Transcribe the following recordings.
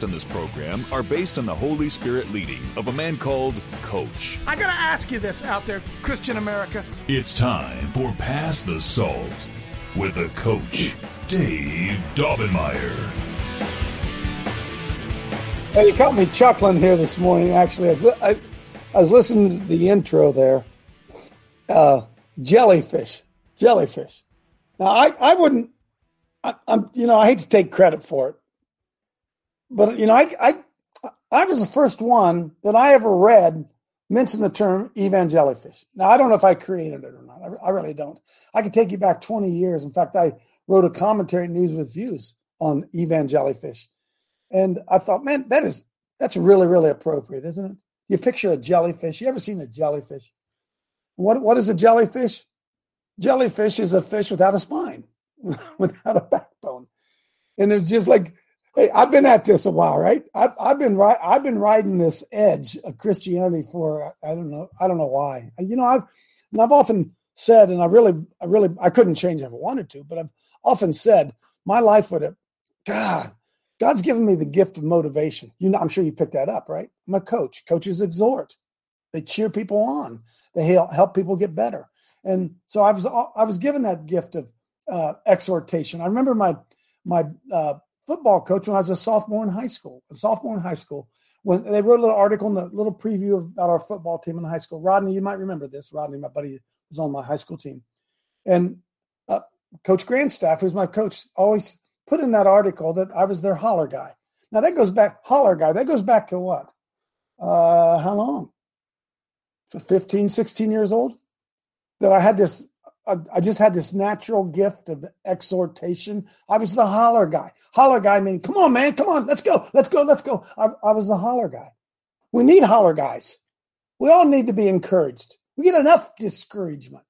in this program are based on the Holy Spirit leading of a man called Coach. I gotta ask you this out there, Christian America. It's time for Pass the Salt with a coach, Dave Daubenmire. Hey, you caught me chuckling here this morning. Actually, I was, I, I was listening to the intro there. Uh, jellyfish, jellyfish. Now, I, I wouldn't. I, I'm, you know, I hate to take credit for it, but you know, I, I, I was the first one that I ever read mention the term evangellyfish. Now, I don't know if I created it or not. I, I really don't. I could take you back 20 years. In fact, I wrote a commentary News with Views on evangellyfish. And I thought, man, that is that's really, really appropriate, isn't it? You picture a jellyfish. You ever seen a jellyfish? What what is a jellyfish? Jellyfish is a fish without a spine, without a backbone. And it's just like, hey, I've been at this a while, right? I've, I've been right. I've been riding this edge of Christianity for I don't know. I don't know why. You know, I've and I've often said, and I really, I really, I couldn't change if I wanted to, but I've often said my life would have, God, God's given me the gift of motivation. You know, I'm sure you picked that up, right? I'm a coach. Coaches exhort. They cheer people on. They help help people get better. And so I was I was given that gift of uh, exhortation. I remember my my uh, football coach when I was a sophomore in high school. A sophomore in high school when they wrote a little article in the little preview about our football team in high school. Rodney, you might remember this. Rodney, my buddy, was on my high school team, and uh, Coach Grandstaff, who's my coach, always put in that article that I was their holler guy. Now that goes back holler guy. That goes back to what? Uh, how long? So 15, 16 years old. That I had this. I, I just had this natural gift of exhortation. I was the holler guy. Holler guy meaning, come on, man, come on, let's go, let's go, let's go. I, I was the holler guy. We need holler guys. We all need to be encouraged. We get enough discouragement.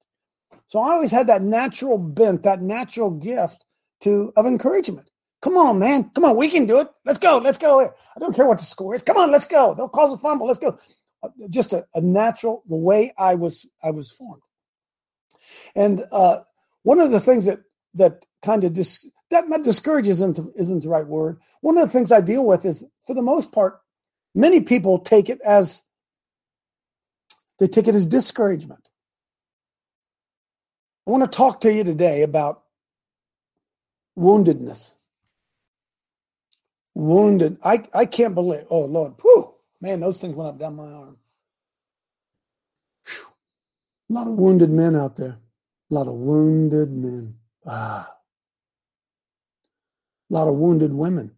So I always had that natural bent, that natural gift to of encouragement. Come on, man. Come on, we can do it. Let's go. Let's go. I don't care what the score is. Come on, let's go. They'll cause a fumble. Let's go. Uh, Just a, a natural, the way I was I was formed. And uh, one of the things that that kind of dis, that not discourages isn't isn't the right word. One of the things I deal with is, for the most part, many people take it as they take it as discouragement. I want to talk to you today about woundedness. Wounded. I, I can't believe. Oh, Lord. Whew. Man, those things went up down my arm. Whew. A lot of wounded men out there. A lot of wounded men. Ah. A lot of wounded women.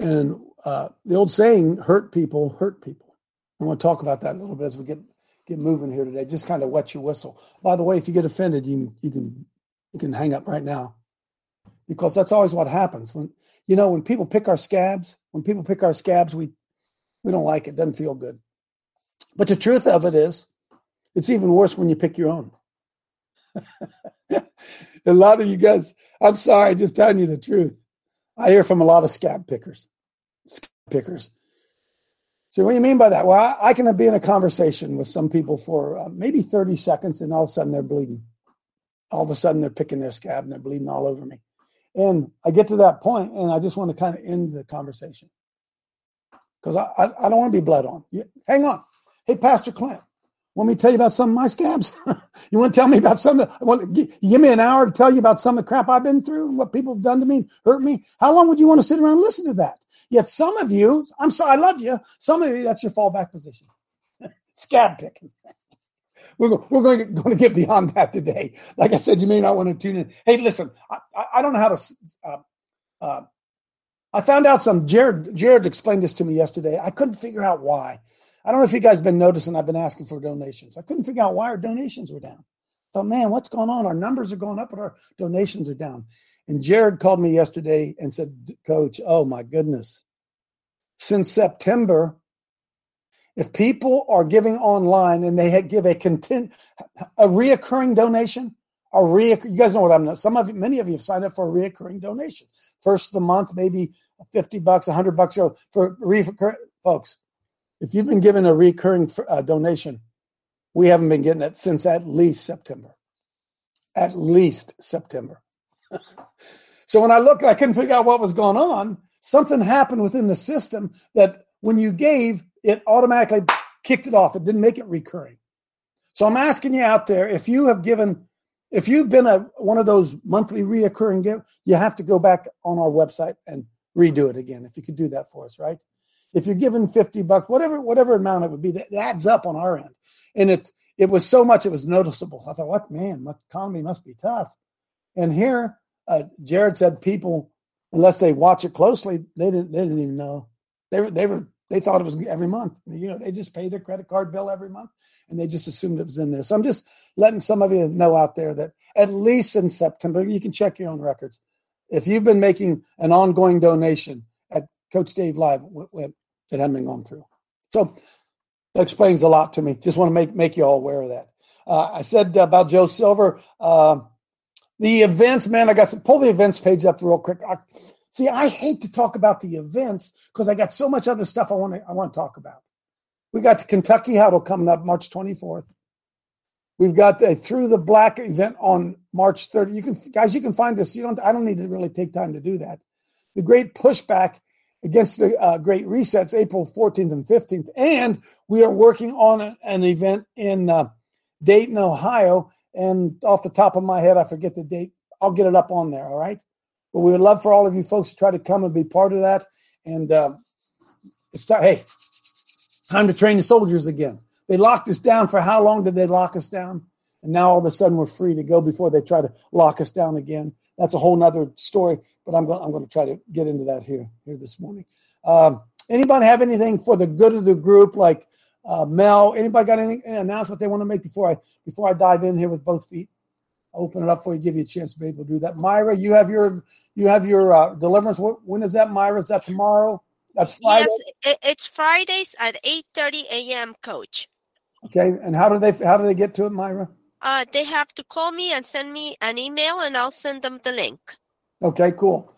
And uh, the old saying, hurt people, hurt people. I want to talk about that a little bit as we get get moving here today. Just kind of wet your whistle. By the way, if you get offended, you you can you can hang up right now because that's always what happens when you know when people pick our scabs. When people pick our scabs, we we don't like it. Doesn't feel good. But the truth of it is, it's even worse when you pick your own. a lot of you guys, I'm sorry, just telling you the truth. I hear from a lot of scab pickers. Scab pickers. So what do you mean by that? Well, I, I can be in a conversation with some people for uh, maybe 30 seconds, and all of a sudden they're bleeding. All of a sudden they're picking their scab and they're bleeding all over me. And I get to that point, and I just want to kind of end the conversation because I, I, I don't want to be bled on. You, hang on. Hey, Pastor Clint, want me to tell you about some of my scabs? you want to tell me about some of want, you give me an hour to tell you about some of the crap I've been through and what people have done to me, hurt me? How long would you want to sit around and listen to that? Yet some of you, I'm sorry, I love you. Some of you, that's your fallback position. Scab picking. We're, we're going, to, going to get beyond that today. Like I said, you may not want to tune in. Hey, listen, I, I, I don't know how to. Uh, uh, I found out some. Jared Jared explained this to me yesterday. I couldn't figure out why. I don't know if you guys been noticing. I've been asking for donations. I couldn't figure out why our donations were down. I thought, man, what's going on? Our numbers are going up, but our donations are down. And Jared called me yesterday and said, Coach, oh my goodness. Since September, if people are giving online and they give a content, a reoccurring donation, a re, you guys know what I'm. Some of you, many of you have signed up for a reoccurring donation. First of the month, maybe fifty bucks, hundred bucks for reoccurring. Folks, if you've been given a recurring uh, donation, we haven't been getting it since at least September. At least September. so when I looked, I couldn't figure out what was going on. Something happened within the system that when you gave, it automatically kicked it off. It didn't make it recurring. So I'm asking you out there if you have given, if you've been a one of those monthly reoccurring give, you have to go back on our website and redo it again. If you could do that for us, right? If you're given 50 bucks, whatever whatever amount it would be, that adds up on our end. And it it was so much it was noticeable. I thought, what man, my economy must be tough. And here, uh, Jared said people, unless they watch it closely, they didn't they didn't even know. They were they were they thought it was every month. You know, they just pay their credit card bill every month and they just assumed it was in there. So I'm just letting some of you know out there that at least in September, you can check your own records. If you've been making an ongoing donation at Coach Dave Live, it hadn't been gone through. So that explains a lot to me. Just want to make make you all aware of that. Uh, I said about Joe Silver, uh, the events, man. I got to pull the events page up real quick. I, See, I hate to talk about the events because I got so much other stuff I want to I want to talk about. We got the Kentucky Huddle coming up March 24th. We've got a Through the Black event on March 30th. You can guys, you can find this. You don't. I don't need to really take time to do that. The Great Pushback against the uh, Great Resets, April 14th and 15th, and we are working on an, event in uh, Dayton, Ohio. And off the top of my head, I forget the date. I'll get it up on there. All right. But we would love for all of you folks to try to come and be part of that. And uh, it's time, hey, time to train the soldiers again. They locked us down for how long did they lock us down? And now all of a sudden we're free to go before they try to lock us down again. That's a whole nother story, but I'm going, I'm going to try to get into that here, here this morning. Um, anybody have anything for the good of the group, like uh, Mel? Anybody got anything any announcement they want to make before I before I dive in here with both feet? open it up for you, give you a chance to be able to do that. Myra, you have your you have your uh, deliverance. When is that, Myra? Is that tomorrow? That's Friday. Yes, it's Fridays at eight thirty a.m. Coach. Okay, and how do they how do they get to it, Myra? Uh, they have to call me and send me an email, and I'll send them the link. Okay, cool.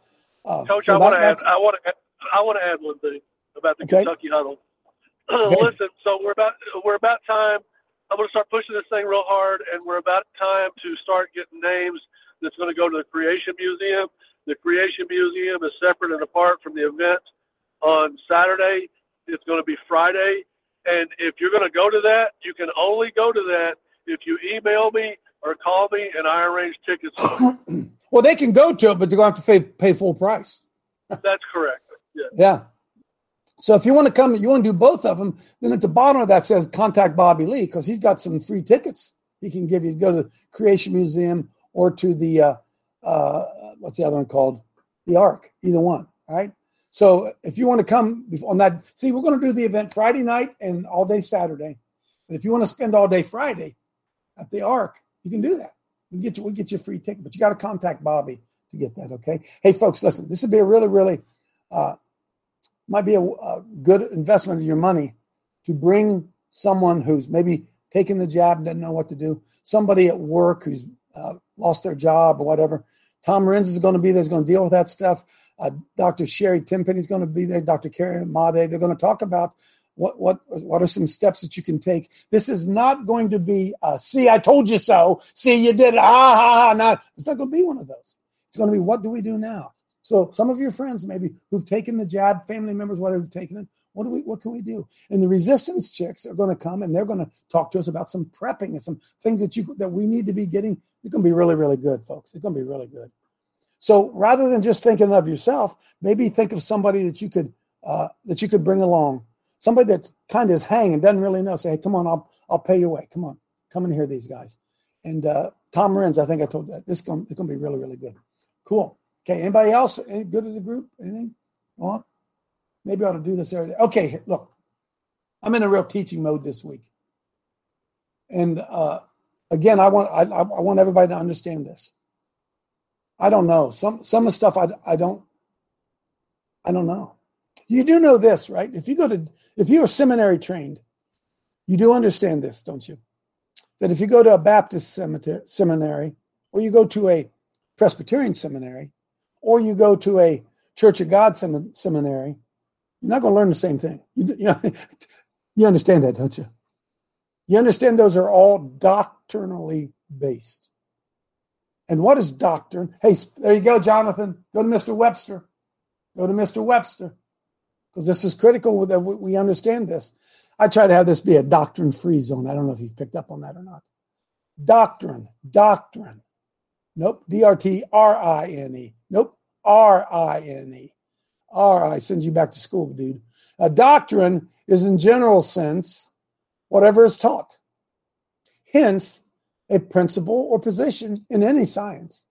Uh, Coach, so I want to add. I want to. I want to add one thing about the okay. Kentucky huddle. okay. Listen, so we're about we're about time I'm going to start pushing this thing real hard, and we're about time to start getting names that's going to go to the Creation Museum. The Creation Museum is separate and apart from the event on Saturday. It's going to be Friday. And if you're going to go to that, you can only go to that if you email me or call me and I arrange tickets. well, they can go to it, but they're going to have to pay, pay full price. That's correct. Yeah. Yeah. So if you want to come, you want to do both of them, then at the bottom of that says contact Bobby Lee because he's got some free tickets he can give you to go to Creation Museum or to the uh, uh, what's the other one called? The Ark, either one. Right. So if you want to come on that, see, we're going to do the event Friday night and all day Saturday. But if you want to spend all day Friday at the Ark, you can do that. We get you, we get you a free ticket, but you got to contact Bobby to get that. Okay. Hey, folks, listen. This would be a really, really uh, might be a, a good investment of your money to bring someone who's maybe taken the jab and doesn't know what to do, somebody at work who's uh, lost their job or whatever. Tom Renz is going to be there. He's going to deal with that stuff. Uh, Dr. Sherri Tenpenny is going to be there. Dr. Karen Made. They're going to talk about what what what are some steps that you can take. This is not going to be uh, see I told you so. See you did it. Ah ha ha. Not it's not going to be one of those. It's going to be what do we do now? So some of your friends maybe who've taken the jab, family members, whatever, have taken it. What do we? What can we do? And the resistance chicks are going to come and they're going to talk to us about some prepping and some things that you that we need to be getting. It's going to be really, really good, folks. It's going to be really good. So rather than just thinking of yourself, maybe think of somebody that you could uh, that you could bring along. Somebody that kind of is hanging, doesn't really know. Say, hey, come on, I'll I'll pay your way. Come on, come and hear these guys. And uh, Tom Renz, I think I told that this is going, to be really, really good. Cool. Okay, anybody else? Any good to the group? Anything? On? Maybe I ought to do this area. Okay, look, I'm in a real teaching mode this week. And uh, Again, I want I, I want everybody to understand this. I don't know some some of the stuff I I don't I don't know. You do know this, right? If you go to if you are seminary trained, you do understand this, don't you? That if you go to a Baptist seminary, or you go to a Presbyterian seminary, or you go to a Church of God seminary, you're not going to learn the same thing. You, you, know, you understand that, don't you? You understand those are all doctrinally based. And what is doctrine? Hey, there you go, Jonathan. Go to Mr. Webster. Go to Mr. Webster. Because this is critical that we understand this. I try to have this be a doctrine free zone. I don't know if you've picked up on that or not. Doctrine, doctrine. Nope. D R T R I N E. Nope. R I N E. R I sends you back to school, dude. A doctrine is, in general sense, whatever is taught. Hence, a principle or position in any science.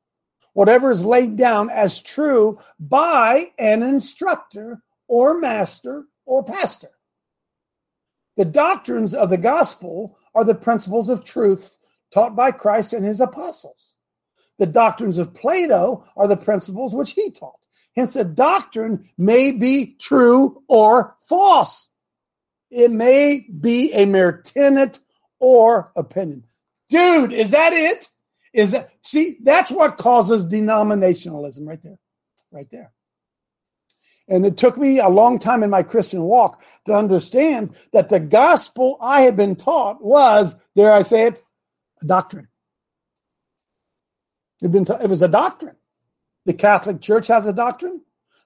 Whatever is laid down as true by an instructor or master or pastor. The doctrines of the gospel are the principles of truth taught by Christ and his apostles. The doctrines of Plato are the principles which he taught. Hence, a doctrine may be true or false. It may be a mere tenet or opinion. Dude, is that it? Is that see? That's what causes denominationalism right there, right there. And it took me a long time in my Christian walk to understand that the gospel I had been taught was, dare I say it, a doctrine. It, been it was a doctrine. The Catholic Church has a doctrine.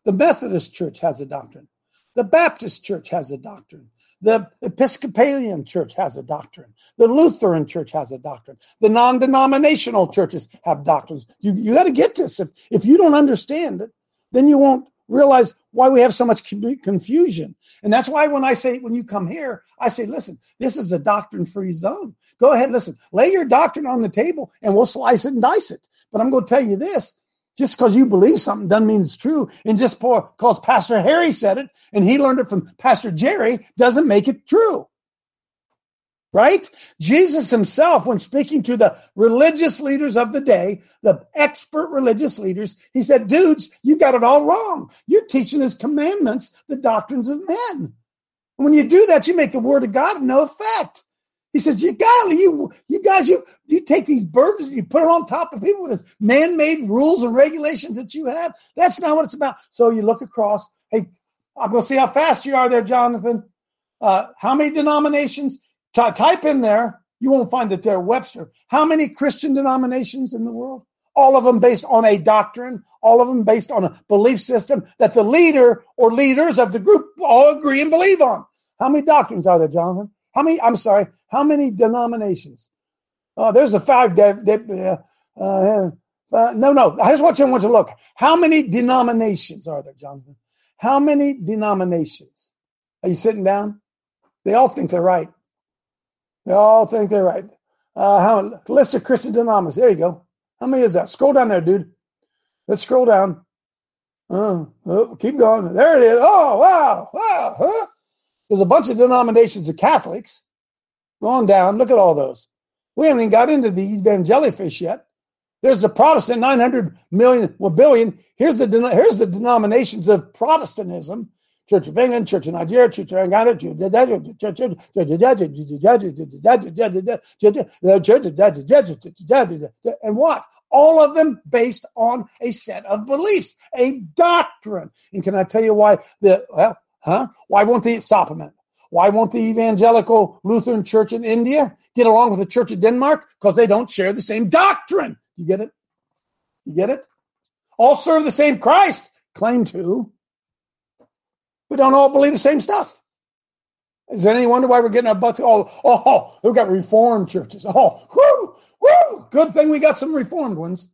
The Methodist Church has a doctrine. The Baptist Church has a doctrine. The Episcopalian Church has a doctrine. The Lutheran Church has a doctrine. The non denominational churches have doctrines. You, you got to get this. If, if you don't understand it, then you won't realize why we have so much confusion. And that's why when I say, when you come here, I say, listen, this is a doctrine free zone. Go ahead, listen, lay your doctrine on the table and we'll slice it and dice it. But I'm going to tell you this just because you believe something doesn't mean it's true. And just because Pastor Harry said it and he learned it from Pastor Jerry doesn't make it true. Right? Jesus himself, when speaking to the religious leaders of the day, the expert religious leaders, he said, dudes, you got it all wrong. You're teaching his commandments, the doctrines of men. When you do that, you make the word of God of no effect. He says, "You got you, you guys, you you take these burdens and you put it on top of people with this man-made rules and regulations that you have. That's not what it's about." So you look across. Hey, I'm to see how fast you are there, Jonathan. Uh, how many denominations? T- type in there. You won't find it there, Webster. How many Christian denominations in the world? All of them based on a doctrine, all of them based on a belief system that the leader or leaders of the group all agree and believe on. How many doctrines are there, Jonathan? How many? I'm sorry. How many denominations? Oh, there's a five. De- de- uh, uh, uh, no, no. I just want you to look. How many denominations are there, Jonathan? How many denominations? Are you sitting down? They all think they're right. They all think they're right. Uh, how list of Christian denominations? There you go. How many is that? Scroll down there, dude. Let's scroll down. Uh, oh, keep going. There it is. Oh, wow, wow. Huh? There's a bunch of denominations of Catholics. Going down, look at all those. We haven't even got into the evangellyfish yet. There's the Protestant 900 million, well, billion. Here's the here's the denominations of Protestantism: Church of England, Church of Nigeria, Church of Ghana, and what? All of them based on a set of beliefs, a doctrine. And can I tell you why the well, Huh? Why won't they stop a minute? Why won't the evangelical Lutheran church in India get along with the church of Denmark? Because they don't share the same doctrine. You get it? You get it? All serve the same Christ, claim to. We don't all believe the same stuff. Is there any wonder why we're getting our butts? Oh, oh, we've got reformed churches. Oh, whoo, whoo. Good thing we got some reformed ones.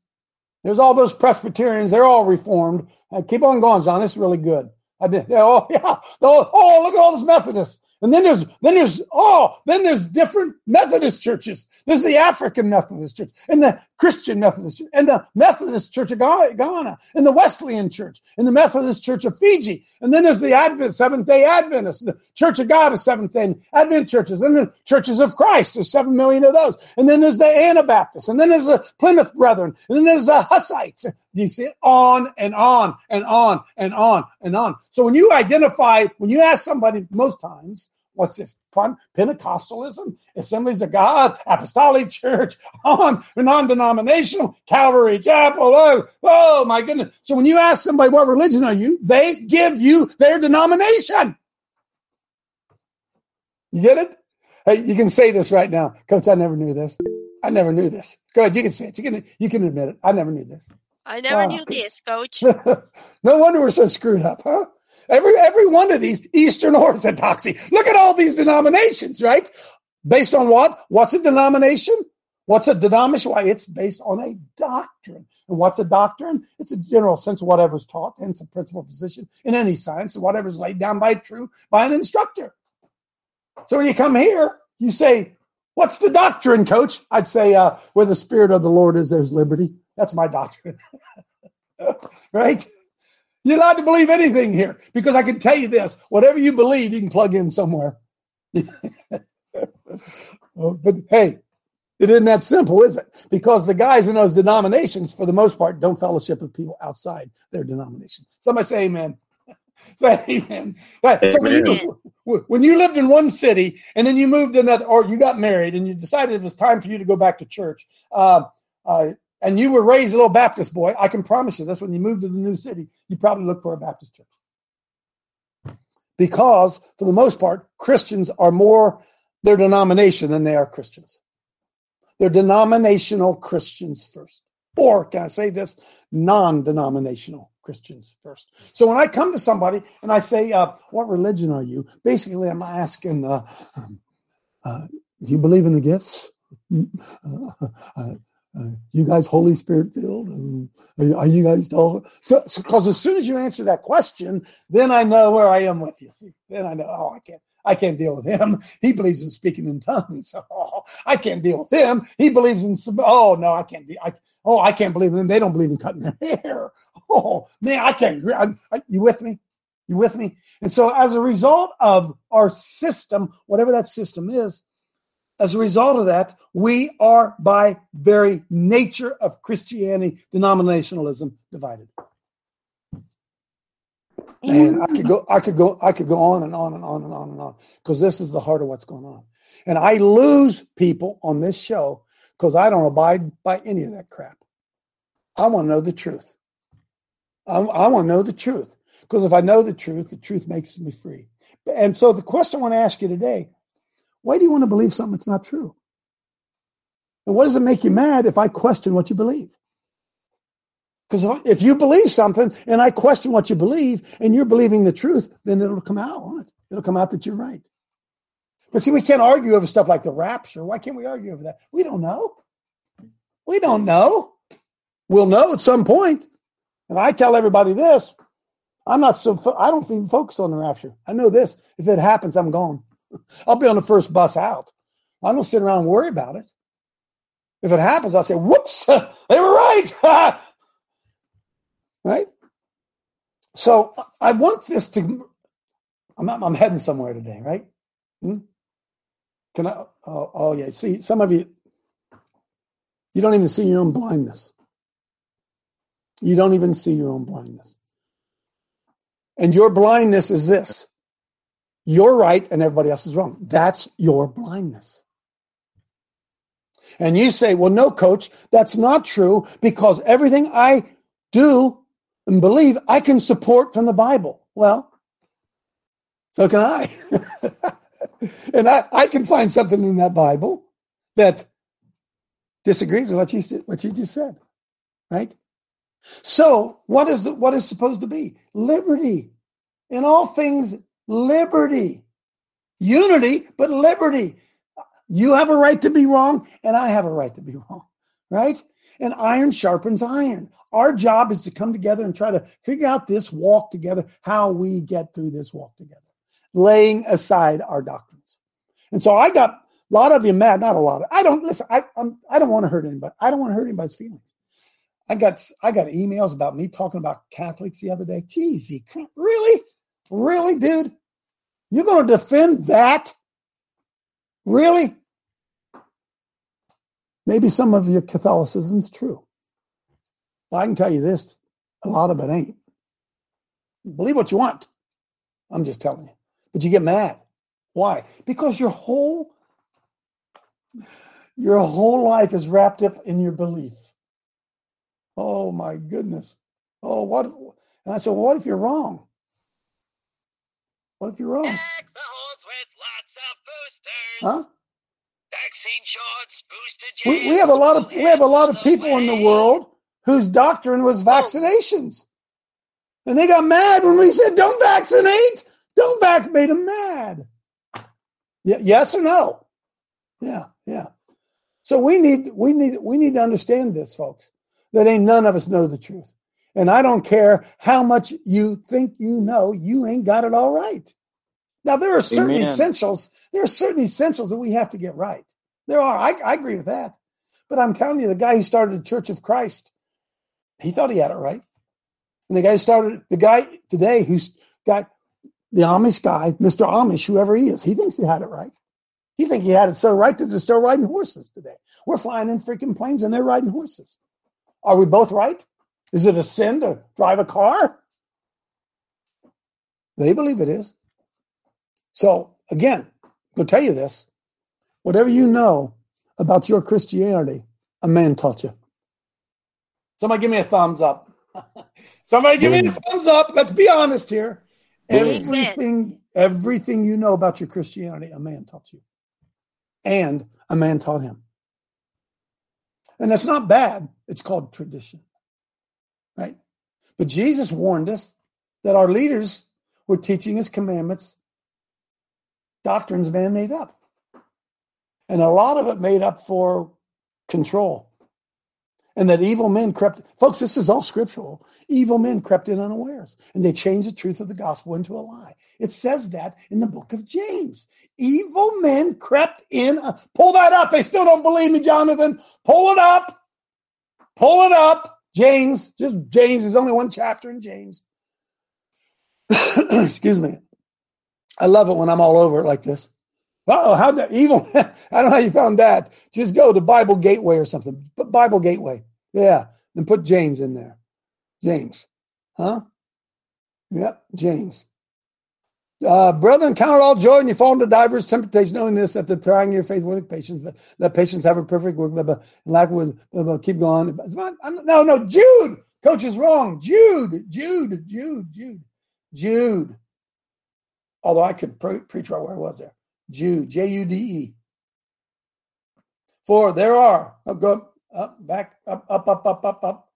There's all those Presbyterians. They're all reformed. Uh, keep on going, John. This is really good. I did. Yeah, oh, yeah. Oh, oh, look at all those Methodists. And then there's then there's oh then there's different Methodist churches. There's the African Methodist Church and the Christian Methodist Church and the Methodist Church of Ghana and the Wesleyan Church and the Methodist Church of Fiji. And then there's the Advent Seventh Day Adventists, the Church of God of Seventh Day Advent churches. And the Churches of Christ. There's seven million of those. And then there's the Anabaptists. And then there's the Plymouth Brethren. And then there's the Hussites. You see on and on and on and on and on. So when you identify, when you ask somebody most times what's this? Pentecostalism, Assemblies of God, Apostolic Church, on non-denominational, Calvary Chapel. Oh, oh my goodness! So when you ask somebody what religion are you, they give you their denomination. You get it? Hey, you can say this right now, Coach. I never knew this. I never knew this. Go ahead. You can say it. You can. You can admit it. I never knew this. I never wow. knew this, Coach. no wonder we're so screwed up, huh? Every every one of these Eastern Orthodoxy. Look at all these denominations, right? Based on what? What's a denomination? What's a denomination? Why, it's based on a doctrine. And what's a doctrine? It's a general sense of whatever's taught, and it's a principal position in any science, and whatever's laid down by true by an instructor. So when you come here, you say, What's the doctrine, coach? I'd say, uh, Where the Spirit of the Lord is, there's liberty. That's my doctrine. right? You're allowed to believe anything here because I can tell you this whatever you believe, you can plug in somewhere. but hey, it isn't that simple, is it? Because the guys in those denominations, for the most part, don't fellowship with people outside their denomination. Somebody say amen. say amen. amen. So when, you, when you lived in one city and then you moved to another, or you got married and you decided it was time for you to go back to church, uh, uh, and you were raised a little Baptist boy, I can promise you this when you move to the new city, you probably look for a Baptist church. Because, for the most part, Christians are more their denomination than they are Christians. They're denominational Christians first. Or, can I say this? Non denominational Christians first. So when I come to somebody and I say, uh, What religion are you? Basically, I'm asking, uh, uh, You believe in the gifts? Uh, uh, you guys Holy Spirit filled? Are you guys? So because so, as soon as you answer that question, then I know where I am with you. See, then I know. Oh, I can't. I can't deal with him. He believes in speaking in tongues. Oh, I can't deal with him. He believes in. Oh no, I can't. I, oh, I can't believe them. They don't believe in cutting their hair. Oh man, I can't. I, I, you with me? You with me? And so, as a result of our system, whatever that system is, as a result of that, we are by very nature of Christianity, denominationalism divided. And I could go, I could go, I could go on and on and on and on and on because this is the heart of what's going on. And I lose people on this show because I don't abide by any of that crap. I want to know the truth. I, I want to know the truth because if I know the truth, the truth makes me free. And so the question I want to ask you today why do you want to believe something that's not true? And what does it make you mad if I question what you believe? Because if you believe something and I question what you believe and you're believing the truth, then it'll come out on it. It'll come out that you're right. But see, we can't argue over stuff like the rapture. Why can't we argue over that? We don't know. We don't know. We'll know at some point. And I tell everybody this I'm not so, fo- I don't even focus on the rapture. I know this. If it happens, I'm gone. I'll be on the first bus out. I don't sit around and worry about it. If it happens, I'll say, whoops, they were right. right? So I want this to, I'm, I'm heading somewhere today, right? Hmm? Can I? Oh, oh, yeah. See, some of you, you don't even see your own blindness. You don't even see your own blindness. And your blindness is this you're right and everybody else is wrong. That's your blindness. And you say, well, no, coach, that's not true because everything I do and believe I can support from the Bible. Well, so can I. and I, I can find something in that Bible that disagrees with what you, what you just said, right? So what is the, what is supposed to be? Liberty. In all things, liberty. Unity, but liberty. You have a right to be wrong, and I have a right to be wrong, right? And iron sharpens iron. Our job is to come together and try to figure out this walk together, how we get through this walk together. laying aside our doctrines. And so I got a lot of you mad, not a lot. Of, I don't listen. I I'm, I don't want to hurt anybody. I don't want to hurt anybody's feelings. I got I got emails about me talking about Catholics the other day. Jeez, really, really, dude, you're going to defend that? Really? Maybe some of your Catholicism's true. Well, I can tell you this: a lot of it ain't. Believe what you want. I'm just telling you. But you get mad. Why? Because your whole your whole life is wrapped up in your belief. Oh my goodness. Oh, what? And I said, well, what if you're wrong? What if you're wrong? Huh? Vaccine shots, booster we, we have a lot of we have a lot of people in the world whose doctrine was vaccinations. And they got mad when we said, don't vaccinate. Don't vaccinate. Made them mad. Yeah, yes or no? Yeah, yeah. So we need we need we need to understand this, folks. That ain't none of us know the truth. And I don't care how much you think you know, you ain't got it all right. Now there are certain Amen. essentials. There are certain essentials that we have to get right. There are. I, I agree with that. But I'm telling you, the guy who started the Church of Christ, he thought he had it right. And the guy who started the guy today who's got the Amish guy, Mr. Amish, whoever he is, he thinks he had it right. He thinks he had it so right that they're still riding horses today. We're flying in freaking planes and they're riding horses. Are we both right? Is it a sin to drive a car? They believe it is. So again, I'll tell you this. Whatever you know about your Christianity, a man taught you. Somebody give me a thumbs up. Somebody give me a thumbs up. Let's be honest here. Everything, everything you know about your Christianity, a man taught you. And a man taught him. And that's not bad. It's called tradition. Right? But Jesus warned us that our leaders were teaching his commandments, doctrines man made up. And a lot of it made up for control. And that evil men crept folks this is all scriptural. Evil men crept in unawares and they changed the truth of the gospel into a lie. It says that in the book of james. Evil men crept in uh, pull that up. They still don't believe me jonathan. Pull it up. Pull it up james just james there's only one chapter in james excuse me i love it when i'm all over it like this Oh, how that evil? I don't know how you found that. Just go to Bible Gateway or something. Bible Gateway. Yeah. And put James in there. James. Huh? Yep, James. Uh, brethren, count it all joy when you fall into diverse temptations, knowing this, that the trying your faith with patience, but let patience have a perfect work, and lack with, keep going. No, no, Jude. Coach is wrong. Jude, Jude, Jude, Jude, Jude. Although I could pre- preach right where I was there. Jude, J U D E. For there are, oh, go up, back, up, up, up, up, up, up.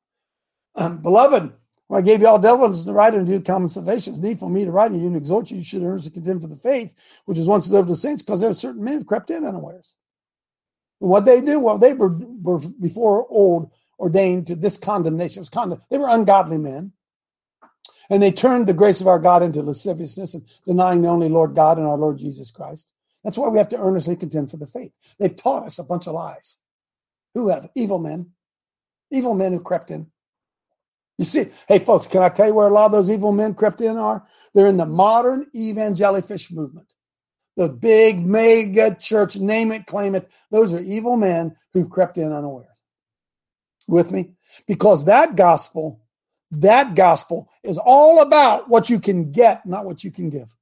Um, beloved, I gave you all diligence to write and do common salvation, it's needful for me to write and you and exhort you, you should earnestly contend for the faith, which is once delivered to the saints, because there are certain men who crept in unawares. What they do, well, they were, were before old ordained to this condemnation. It was condemn- they were ungodly men. And they turned the grace of our God into lasciviousness and denying the only Lord God and our Lord Jesus Christ. That's why we have to earnestly contend for the faith. They've taught us a bunch of lies. Who have? Evil men. Evil men who crept in. You see, hey folks, can I tell you where a lot of those evil men crept in are? They're in the modern evangellyfish movement. The big mega church, name it, claim it. Those are evil men who've crept in unaware. With me? Because that gospel, that gospel is all about what you can get, not what you can give.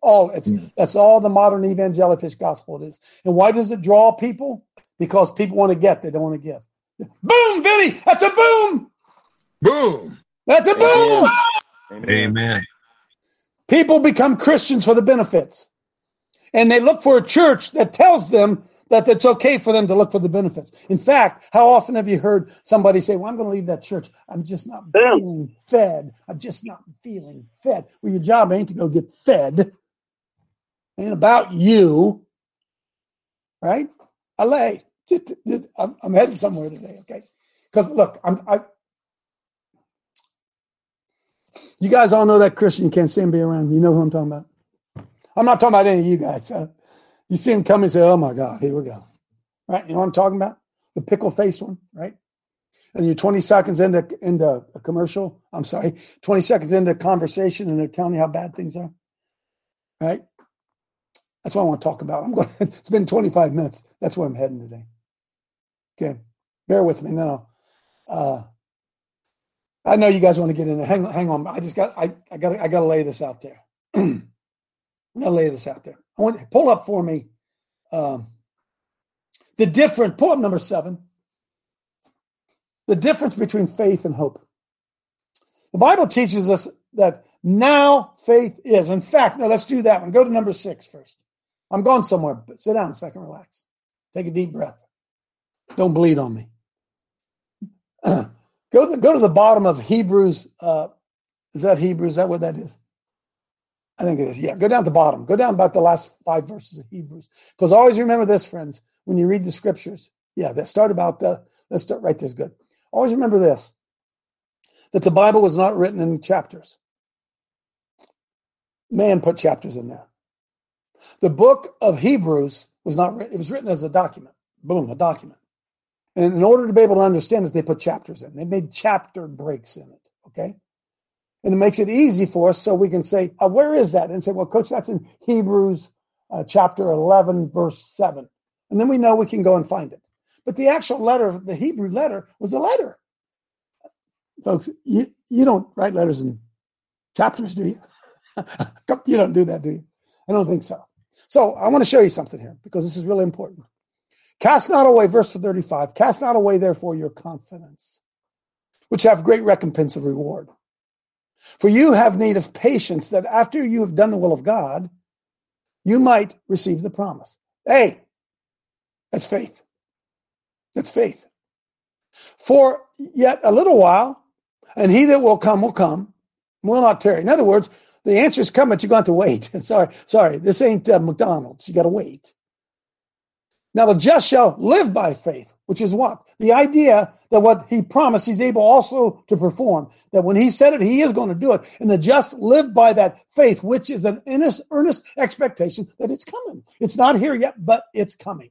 All it's mm. that's all the modern evangellyfish gospel it is. And why does it draw people? Because people want to get, they don't want to give. Boom, Vinny! That's a boom! Boom! That's a boom! Amen. Amen. People become Christians for the benefits. And they look for a church that tells them that it's okay for them to look for the benefits. In fact, how often have you heard somebody say, Well, I'm going to leave that church. I'm just not feeling fed. I'm just not feeling fed. Well, your job ain't to go get fed ain't about you, right? LA. Just, just I'm, I'm heading somewhere today, okay? Because look, I'm. I, you guys all know that Christian you can't stand be around. You know who I'm talking about. I'm not talking about any of you guys. Uh, you see him come and say, "Oh my God, here we go." Right? You know what I'm talking about? The pickle faced one, right? And you're 20 seconds into into a commercial. I'm sorry, 20 seconds into a conversation, and they're telling you how bad things are. Right? That's what I want to talk about. I'm going. it's been 25 minutes. That's where I'm heading today. Okay, bear with me now. Uh, I know you guys want to get in there. Hang, hang on. I just got. I, I got. I got to lay this out there. I'm gonna lay this out there. I want pull up for me. Um, the difference. Pull up number seven. The difference between faith and hope. The Bible teaches us that now faith is. In fact, now let's do that one. Go to number six first. I'm going somewhere. but Sit down a second, relax. Take a deep breath. Don't bleed on me. go, to, go to the bottom of Hebrews. Uh, is that Hebrews? Is that what that is? I think it is. Yeah, go down to the bottom. Go down about the last five verses of Hebrews. Because always remember this, friends, when you read the scriptures. Yeah, that start about, uh, let's start right there's good. Always remember this that the Bible was not written in chapters. Man put chapters in there. The book of Hebrews was not written, it was written as a document. Boom, a document. And in order to be able to understand it, they put chapters in. They made chapter breaks in it. Okay. And it makes it easy for us so we can say, uh, where is that? And say, well, coach, that's in Hebrews uh, chapter 11, verse 7. And then we know we can go and find it. But the actual letter, the Hebrew letter, was a letter. Folks, you, you don't write letters in chapters, do you? you don't do that, do you? I don't think so. So I want to show you something here because this is really important. Cast not away, verse 35, cast not away, therefore, your confidence, which have great recompense of reward. For you have need of patience that after you have done the will of God, you might receive the promise. Hey, that's faith. That's faith. For yet a little while, and he that will come will come, will not tarry. In other words, the answer's coming, but you're going to, to wait. sorry, sorry, this ain't uh, McDonald's. You got to wait. Now the just shall live by faith, which is what? The idea that what he promised, he's able also to perform. That when he said it, he is going to do it. And the just live by that faith, which is an earnest, expectation that it's coming. It's not here yet, but it's coming.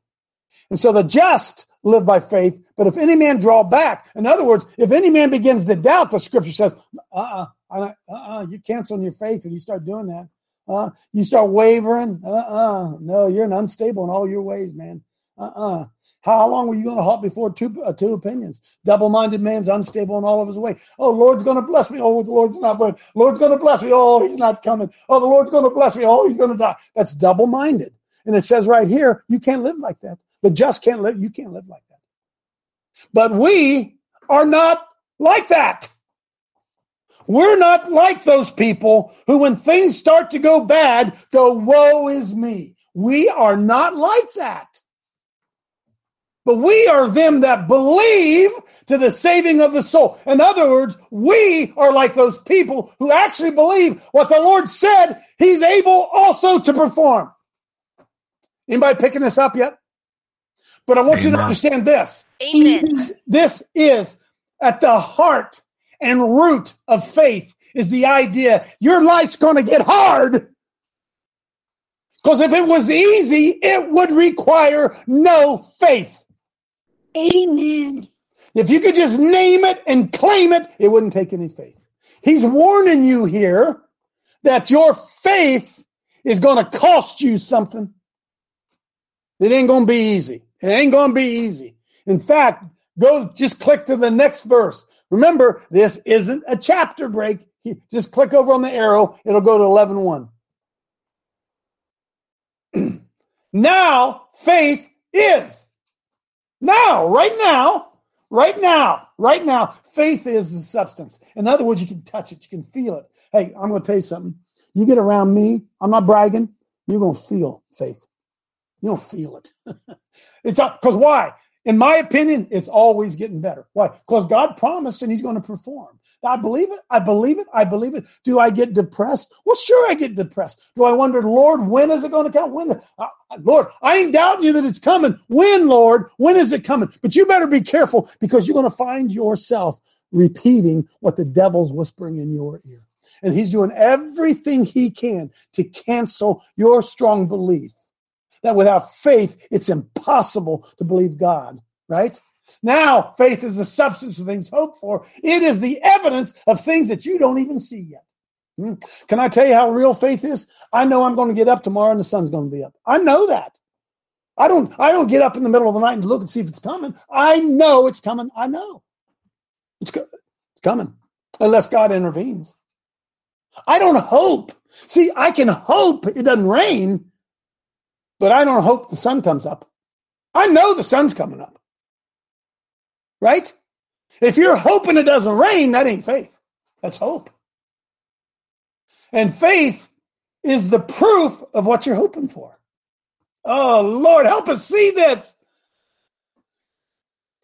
And so the just live by faith, but if any man draw back, in other words, if any man begins to doubt, the scripture says, uh uh-uh, uh, you cancel your faith when you start doing that. Uh, you start wavering, uh uh, no, you're an unstable in all your ways, man. Uh-uh. How long were you going to halt before two, uh, two opinions? Double-minded man's unstable in all of his way. Oh, Lord's going to bless me. Oh, the Lord's not. But Lord's going to bless me. Oh, he's not coming. Oh, the Lord's going to bless me. Oh, he's going to die. That's double-minded. And it says right here, you can't live like that. The just can't live. You can't live like that. But we are not like that. We're not like those people who, when things start to go bad, go, woe is me. We are not like that. But we are them that believe to the saving of the soul. In other words, we are like those people who actually believe what the Lord said he's able also to perform. Anybody picking this up yet? But I want Amen. you to understand this. Amen. This, this is at the heart and root of faith is the idea your life's going to get hard. Because if it was easy, it would require no faith. Amen. If you could just name it and claim it, it wouldn't take any faith. He's warning you here that your faith is going to cost you something. It ain't going to be easy. It ain't going to be easy. In fact, go just click to the next verse. Remember, this isn't a chapter break. Just click over on the arrow. It'll go to 11 1. now, faith is now, right now, right now, right now, faith is the substance. In other words, you can touch it, you can feel it. Hey, I'm going to tell you something. You get around me, I'm not bragging, you're going to feel faith. You don't feel it. it's because why? In my opinion, it's always getting better. Why? Because God promised and He's going to perform. I believe it. I believe it. I believe it. Do I get depressed? Well, sure, I get depressed. Do I wonder, Lord, when is it going to come? When? Uh, Lord, I ain't doubting you that it's coming. When, Lord? When is it coming? But you better be careful because you're going to find yourself repeating what the devil's whispering in your ear. And he's doing everything he can to cancel your strong belief that without faith, it's impossible to believe God, right? Now, faith is the substance of things hoped for. It is the evidence of things that you don't even see yet. Hmm. Can I tell you how real faith is? I know I'm going to get up tomorrow and the sun's going to be up. I know that. I don't I don't get up in the middle of the night and look and see if it's coming. I know it's coming. I know. It's, it's coming. Unless God intervenes. I don't hope. See, I can hope it doesn't rain, but I don't hope the sun comes up. I know the sun's coming up. Right? If you're hoping it doesn't rain, that ain't faith. That's hope. And faith is the proof of what you're hoping for. Oh, Lord, help us see this.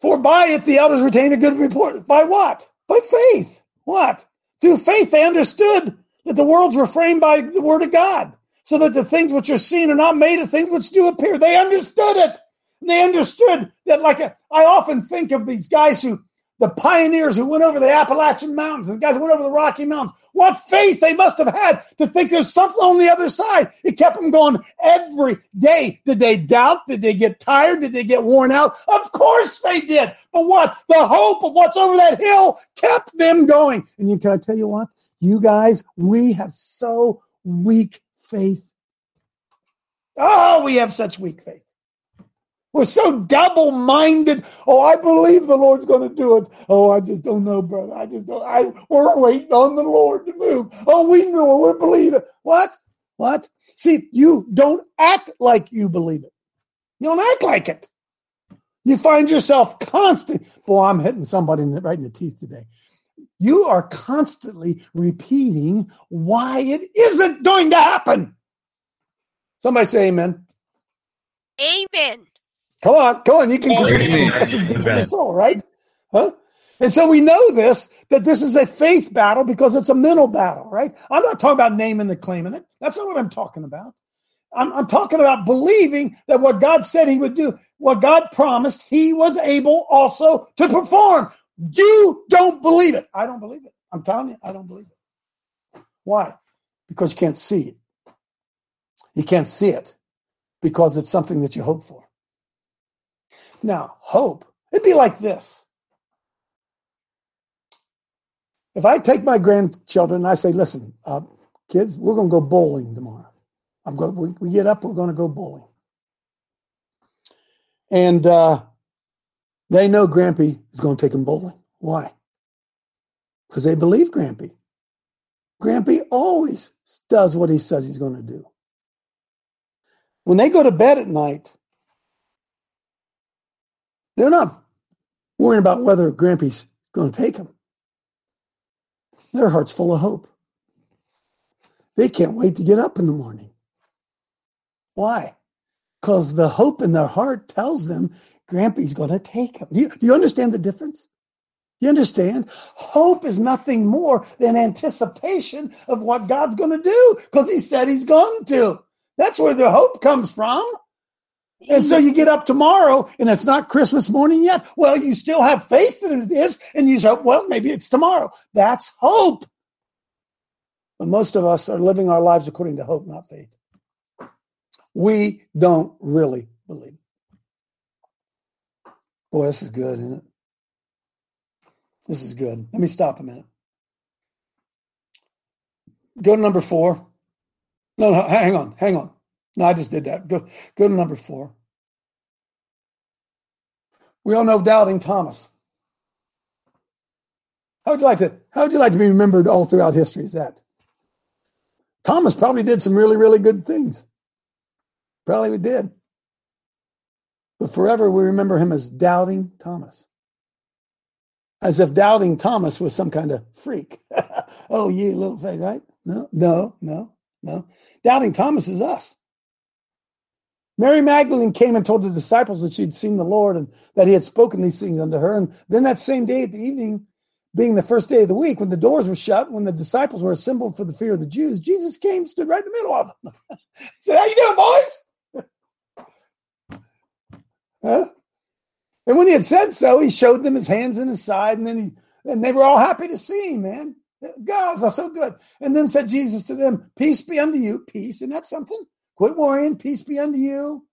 For by it the elders retained a good report. By what? By faith. What? Through faith they understood that the worlds were framed by the word of God, so that the things which are seen are not made of things which do appear. They understood it. They understood that, like a, I often think of these guys who the pioneers who went over the Appalachian Mountains and the guys who went over the Rocky Mountains. What faith they must have had to think there's something on the other side. It kept them going every day. Did they doubt? Did they get tired? Did they get worn out? Of course they did. But what? The hope of what's over that hill kept them going. And you, can I tell you what? You guys, we have so weak faith. Oh, we have such weak faith. We're so double minded. Oh, I believe the Lord's going to do it. Oh, I just don't know, brother. I just don't. I, we're waiting on the Lord to move. Oh, we know we believe it. What? What? See, you don't act like you believe it. You don't act like it. You find yourself constant. Boy, I'm hitting somebody right in the teeth today. You are constantly repeating why it isn't going to happen. Somebody say amen. Amen. Come on, come on. You can confessions good soul, right? Huh? And so we know this, that this is a faith battle because it's a mental battle, right? I'm not talking about naming and claiming it. That's not what I'm talking about. I'm, I'm, talking about believing that what God said he would do, what God promised, he was able also to perform. You don't believe it. I don't believe it. I'm telling you, I don't believe it. Why? Because you can't see it. You can't see it because it's something that you hope for. Now, hope, it'd be like this. If I take my grandchildren and I say, listen, uh, kids, we're going to go bowling tomorrow. I'm going, we, we get up, we're going to go bowling. And uh, they know Grampy is going to take them bowling. Why? Because they believe Grampy. Grampy always does what he says he's going to do. When they go to bed at night, they're not worrying about whether Grampy's going to take them. Their heart's full of hope. They can't wait to get up in the morning. Why? Because the hope in their heart tells them Grampy's going to take him. Do you, do you understand the difference? You understand? Hope is nothing more than anticipation of what God's going to do because He said He's going to. That's where the hope comes from. And so you get up tomorrow and it's not Christmas morning yet. Well, you still have faith that it is, and you say, well, maybe it's tomorrow. That's hope. But most of us are living our lives according to hope, not faith. We don't really believe. Boy, this is good, isn't it? This is good. Let me stop a minute. Go to number four. No, no, hang on, hang on. No, I just did that. Go, go to number four. We all know doubting Thomas. How would you like to how would you like to be remembered all throughout history? Is that Thomas probably did some really, really good things. Probably we did. But forever we remember him as doubting Thomas. As if doubting Thomas was some kind of freak. oh, ye little thing, right? No, no, no, no. Doubting Thomas is us. Mary Magdalene came and told the disciples that she'd seen the Lord and that he had spoken these things unto her. And then that same day at the evening, being the first day of the week, when the doors were shut, when the disciples were assembled for the fear of the Jews, Jesus came, stood right in the middle of them. said, How you doing, boys? Huh? And when he had said so, he showed them his hands and his side, and then he and they were all happy to see him, man. Guys are so good. And then said Jesus to them, Peace be unto you. Peace. Isn't that something? Quit worrying. Peace be unto you.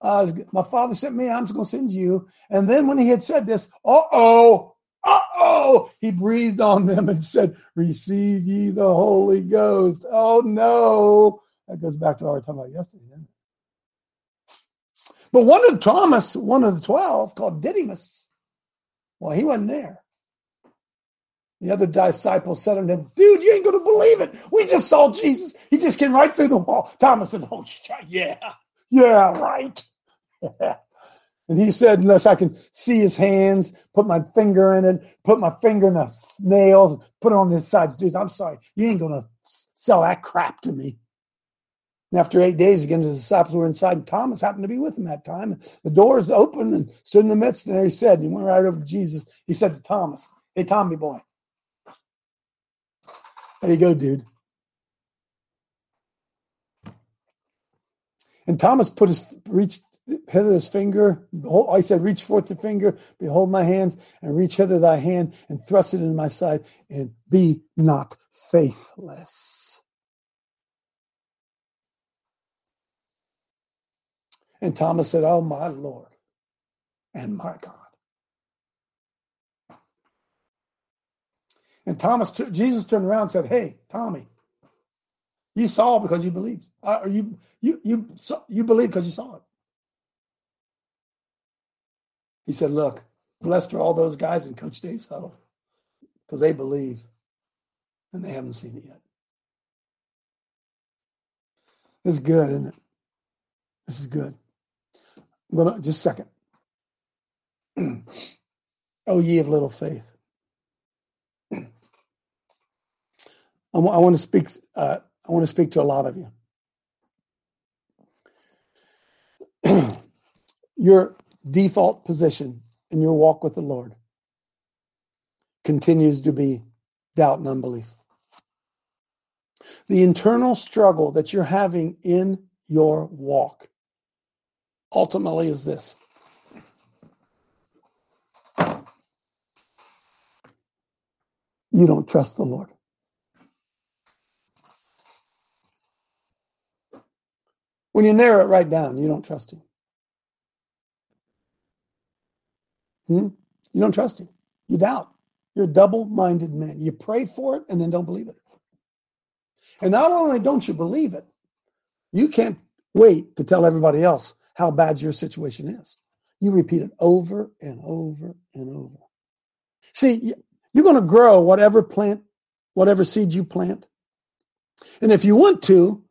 Uh, my father sent me. I'm just going to send you. And then when he had said this, uh oh, uh oh, he breathed on them and said, Receive ye the Holy Ghost. Oh no. That goes back to what were talking about yesterday. But one of Thomas, one of the 12, called Didymus, well, he wasn't there. The other disciples said to him, Dude, you ain't going to believe it. We just saw Jesus. He just came right through the wall. Thomas says, Oh, yeah, yeah, right. and he said, Unless I can see his hands, put my finger in it, put my finger in the nails, put it on his sides. Dude, I'm sorry. You ain't going to sell that crap to me. And after eight days, again, the disciples were inside, and Thomas happened to be with them that time. The doors opened and stood in the midst, and there he said, and he went right over to Jesus. He said to Thomas, Hey, Tommy boy, how you go, dude? And Thomas put his reached hither his finger. Behold, I said, reach forth the finger, behold my hands, and reach hither thy hand, and thrust it in my side, and be not faithless. And Thomas said, Oh my Lord and my God. And Thomas, Jesus turned around and said, "Hey, Tommy, you saw because you believed, uh, or you you you you believe because you saw it." He said, "Look, blessed are all those guys in Coach Dave's huddle because they believe, and they haven't seen it yet." This is good, isn't it? This is good. I'm gonna just a second. oh, ye of little faith. I, want to speak. Uh, I want to speak to a lot of you. your default position in your walk with the Lord continues to be doubt and unbelief. The internal struggle that you're having in your walk ultimately is this you don't trust the Lord. When you narrow it right down, you don't trust him. Hmm? You don't trust him. You doubt. You're a double minded man. You pray for it and then don't believe it. And not only don't you believe it, you can't wait to tell everybody else how bad your situation is. You repeat it over and over and over. See, you're going to grow whatever plant, whatever seed you plant. And if you want to,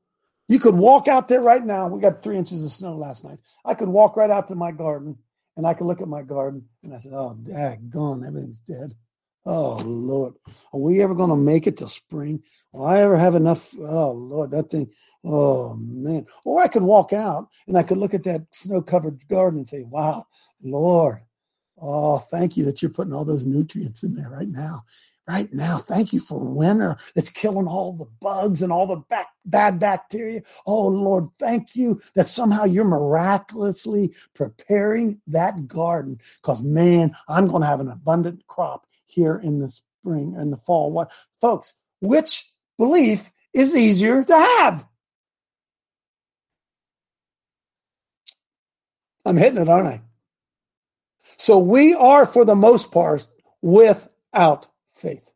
you could walk out there right now. We got three inches of snow last night. I could walk right out to my garden and I could look at my garden and I said, Oh, gone, everything's dead. Oh, Lord. Are we ever going to make it to spring? Will I ever have enough? Oh, Lord, that thing. Oh, man. Or I could walk out and I could look at that snow covered garden and say, Wow, Lord, oh, thank you that you're putting all those nutrients in there right now right now. Thank you for winter that's killing all the bugs and all the back, bad bacteria. Oh, Lord, thank you that somehow you're miraculously preparing that garden because, man, I'm going to have an abundant crop here in the spring and the fall. What, folks, which belief is easier to have? I'm hitting it, aren't I? So we are, for the most part, without faith.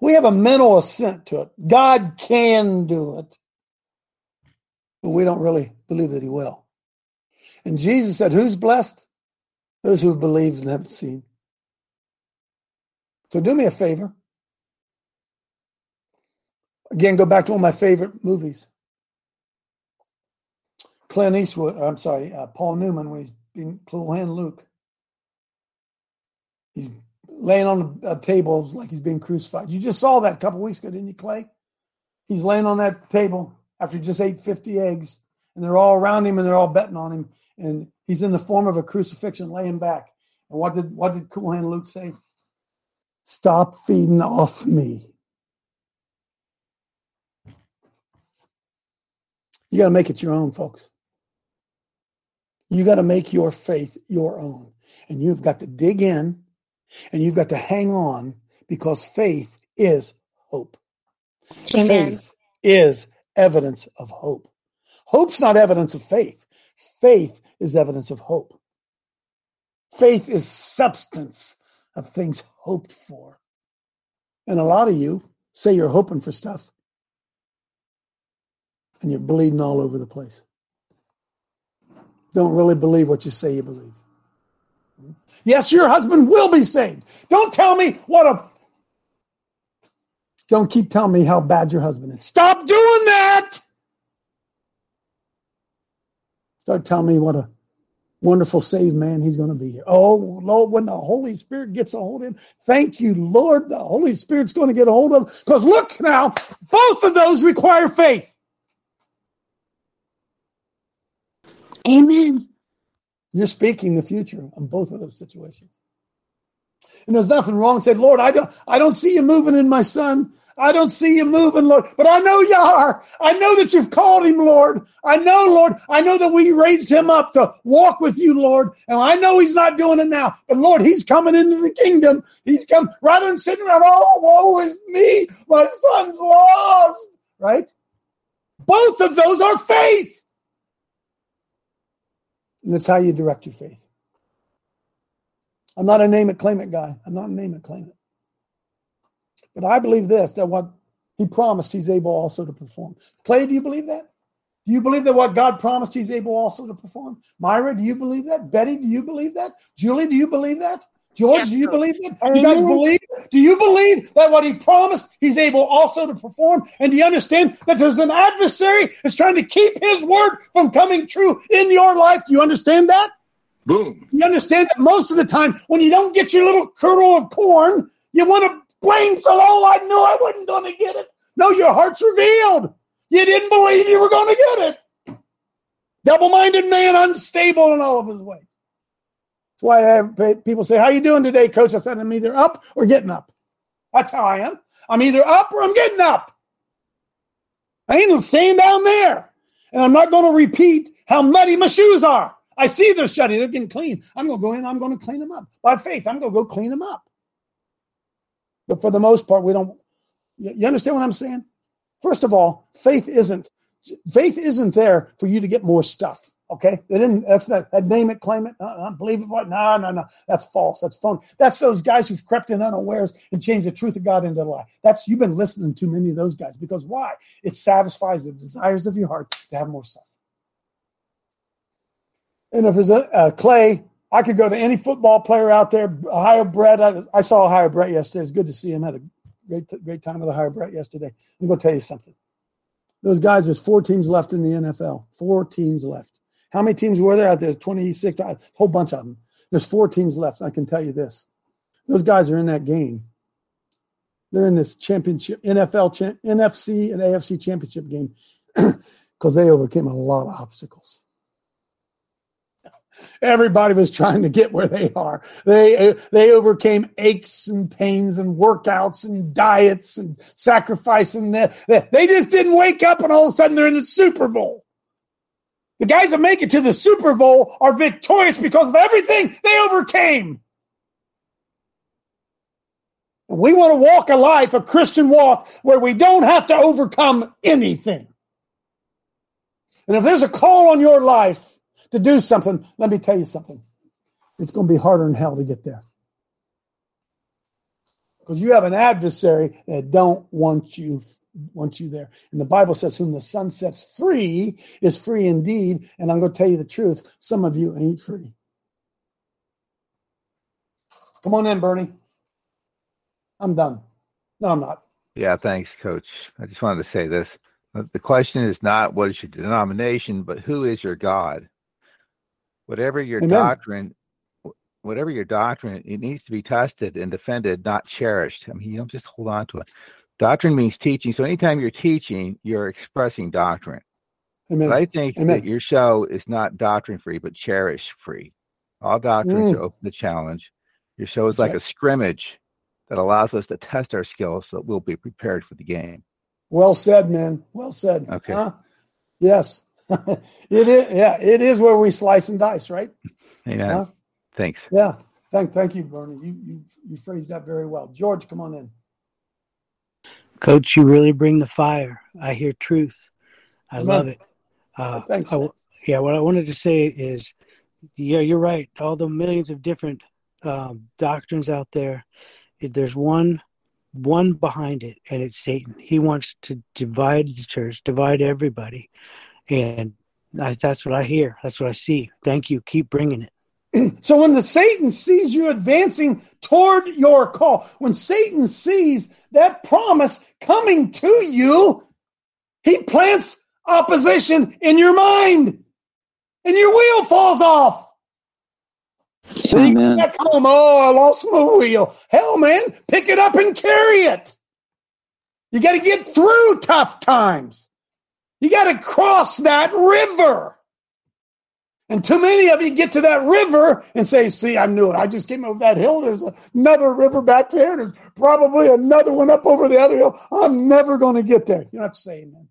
We have a mental assent to it. God can do it. But we don't really believe that he will. And Jesus said, Who's blessed? Those who have believed and haven't seen. So do me a favor. Again, go back to one of my favorite movies. Clint Eastwood, I'm sorry, uh, Paul Newman, when he's being Cool Hand Luke. He's laying on a table like he's being crucified. You just saw that a couple weeks ago, didn't you, Clay? He's laying on that table after he just ate 50 eggs, and they're all around him and they're all betting on him. And he's in the form of a crucifixion laying back. And what did what did Cool Hand Luke say? Stop feeding off me. You got to make it your own, folks. You got to make your faith your own. And you've got to dig in and you've got to hang on because faith is hope. Amen. Faith is evidence of hope. Hope's not evidence of faith. Faith is evidence of hope. Faith is substance of things hoped for. And a lot of you say you're hoping for stuff and you're bleeding all over the place. Don't really believe what you say you believe. Yes, your husband will be saved. Don't tell me what a. Don't keep telling me how bad your husband is. Stop doing that. Start telling me what a wonderful saved man he's going to be here. Oh, Lord, when the Holy Spirit gets a hold of him, thank you, Lord. The Holy Spirit's going to get a hold of him. Because look now, both of those require faith. Amen. You're speaking the future on both of those situations. And there's nothing wrong. Said, Lord, I don't, I don't see you moving in my son. I don't see you moving, Lord, but I know you are. I know that you've called him, Lord. I know, Lord. I know that we raised him up to walk with you, Lord. And I know he's not doing it now, but Lord, he's coming into the kingdom. He's come rather than sitting around, oh, woe is me. My son's lost, right? Both of those are faith. And that's how you direct your faith. I'm not a name it, claim it guy. I'm not a name it, claim it. But I believe this that what he promised, he's able also to perform. Clay, do you believe that? Do you believe that what God promised, he's able also to perform? Myra, do you believe that? Betty, do you believe that? Julie, do you believe that? George, yes, do you believe that? You guys believe? Do you believe that what he promised, he's able also to perform? And do you understand that there's an adversary that's trying to keep his word from coming true in your life? Do you understand that? Boom. You understand that most of the time when you don't get your little kernel of corn, you want to blame so oh, I knew I wasn't going to get it. No, your heart's revealed. You didn't believe you were going to get it. Double-minded man, unstable in all of his ways. That's why I have people say, "How you doing today, Coach?" I said, "I'm either up or getting up." That's how I am. I'm either up or I'm getting up. I ain't staying down there, and I'm not going to repeat how muddy my shoes are. I see they're shutty; they're getting clean. I'm going to go in. I'm going to clean them up by faith. I'm going to go clean them up. But for the most part, we don't. You understand what I'm saying? First of all, faith isn't faith isn't there for you to get more stuff. Okay, they didn't. That's not. That name it, claim it. Uh, uh, believe it. What? No, no, no. That's false. That's phony. That's those guys who've crept in unawares and changed the truth of God into a lie. That's you've been listening to many of those guys because why? It satisfies the desires of your heart to have more stuff. And if there's a, a Clay I could go to any football player out there. Ohio Brett. I, I saw Ohio Brett yesterday. It's good to see him. Had a great great time with Ohio Brett yesterday. I'm going to tell you something. Those guys. There's four teams left in the NFL. Four teams left. How many teams were there out there? 26. A whole bunch of them. There's four teams left. I can tell you this. Those guys are in that game. They're in this championship, NFL, NFC, and AFC championship game because they overcame a lot of obstacles. Everybody was trying to get where they are. They they overcame aches and pains and workouts and diets and sacrifice sacrificing. They just didn't wake up and all of a sudden they're in the Super Bowl. The guys that make it to the Super Bowl are victorious because of everything they overcame. We want to walk a life, a Christian walk, where we don't have to overcome anything. And if there's a call on your life to do something, let me tell you something. It's going to be harder than hell to get there. Because you have an adversary that don't want you want you there. And the Bible says, whom the Son sets free is free indeed. And I'm going to tell you the truth. Some of you ain't free. Come on in, Bernie. I'm done. No, I'm not. Yeah, thanks, Coach. I just wanted to say this. The question is not what is your denomination, but who is your God? Whatever your Amen. doctrine, whatever your doctrine, it needs to be tested and defended, not cherished. I mean, you don't just hold on to it. Doctrine means teaching. So anytime you're teaching, you're expressing doctrine. Amen. I think Amen. that your show is not doctrine free, but cherish free. All doctrines mm. are open to challenge. Your show is That's like right. a scrimmage that allows us to test our skills so that we'll be prepared for the game. Well said, man. Well said. Okay. Huh? Yes. it is, yeah, it is where we slice and dice, right? Amen. Huh? Thanks. Yeah. Thank, thank you, Bernie. You, you, you phrased that very well. George, come on in. Coach, you really bring the fire. I hear truth. I Amen. love it. Uh, Thanks. I, yeah, what I wanted to say is, yeah, you're right. All the millions of different um, doctrines out there, there's one one behind it, and it's Satan. He wants to divide the church, divide everybody, and I, that's what I hear. That's what I see. Thank you. Keep bringing it. So when the Satan sees you advancing toward your call, when Satan sees that promise coming to you, he plants opposition in your mind and your wheel falls off. Amen. back home, oh, I lost my wheel. Hell, man, pick it up and carry it. You got to get through tough times. You got to cross that river. And too many of you get to that river and say, see, I knew it. I just came over that hill. There's another river back there. There's probably another one up over the other hill. I'm never going to get there. You're not saying amen.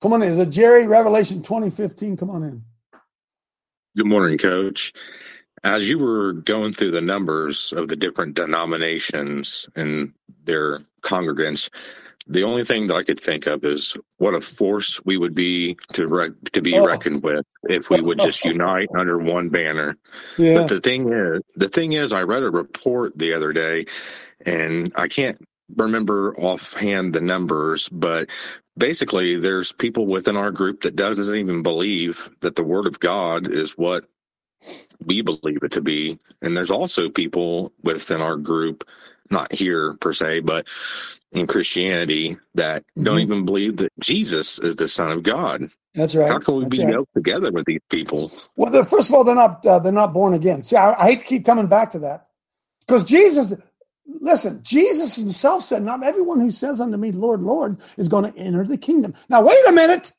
Come on in. Is it Jerry, Revelation 2015? Come on in. Good morning, Coach. As you were going through the numbers of the different denominations and their congregants, the only thing that I could think of is what a force we would be to to be oh. reckoned with if we would just unite under one banner. Yeah. But the thing is, the thing is, I read a report the other day, and I can't remember offhand the numbers, but basically, there's people within our group that doesn't even believe that the Word of God is what we believe it to be, and there's also people within our group not here per se, but in Christianity that mm-hmm. don't even believe that Jesus is the Son of God. That's right. How can we That's be right. yoked together with these people? Well, first of all, they're not uh, they're not born again. See, I, I hate to keep coming back to that because Jesus. Listen, Jesus himself said, "Not everyone who says unto me, Lord, Lord, is going to enter the kingdom." Now, wait a minute.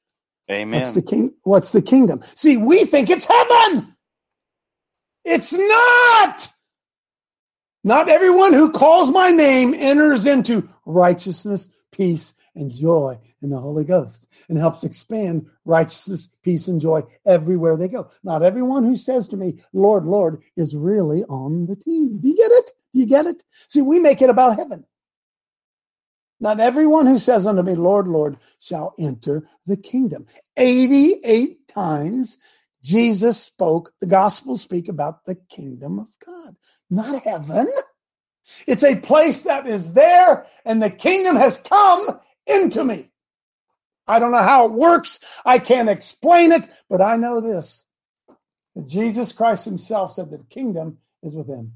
Amen. What's the king? What's the kingdom? See, we think it's heaven. It's not. Not everyone who calls my name enters into righteousness, peace, and joy in the Holy Ghost and helps expand righteousness, peace, and joy everywhere they go. Not everyone who says to me, Lord, Lord, is really on the team. Do you get it? Do you get it? See, we make it about heaven. Not everyone who says unto me, Lord, Lord, shall enter the kingdom. 88 times Jesus spoke, the gospel speak about the kingdom of God not heaven. It's a place that is there and the kingdom has come into me. I don't know how it works. I can't explain it, but I know this. That Jesus Christ himself said that the kingdom is within.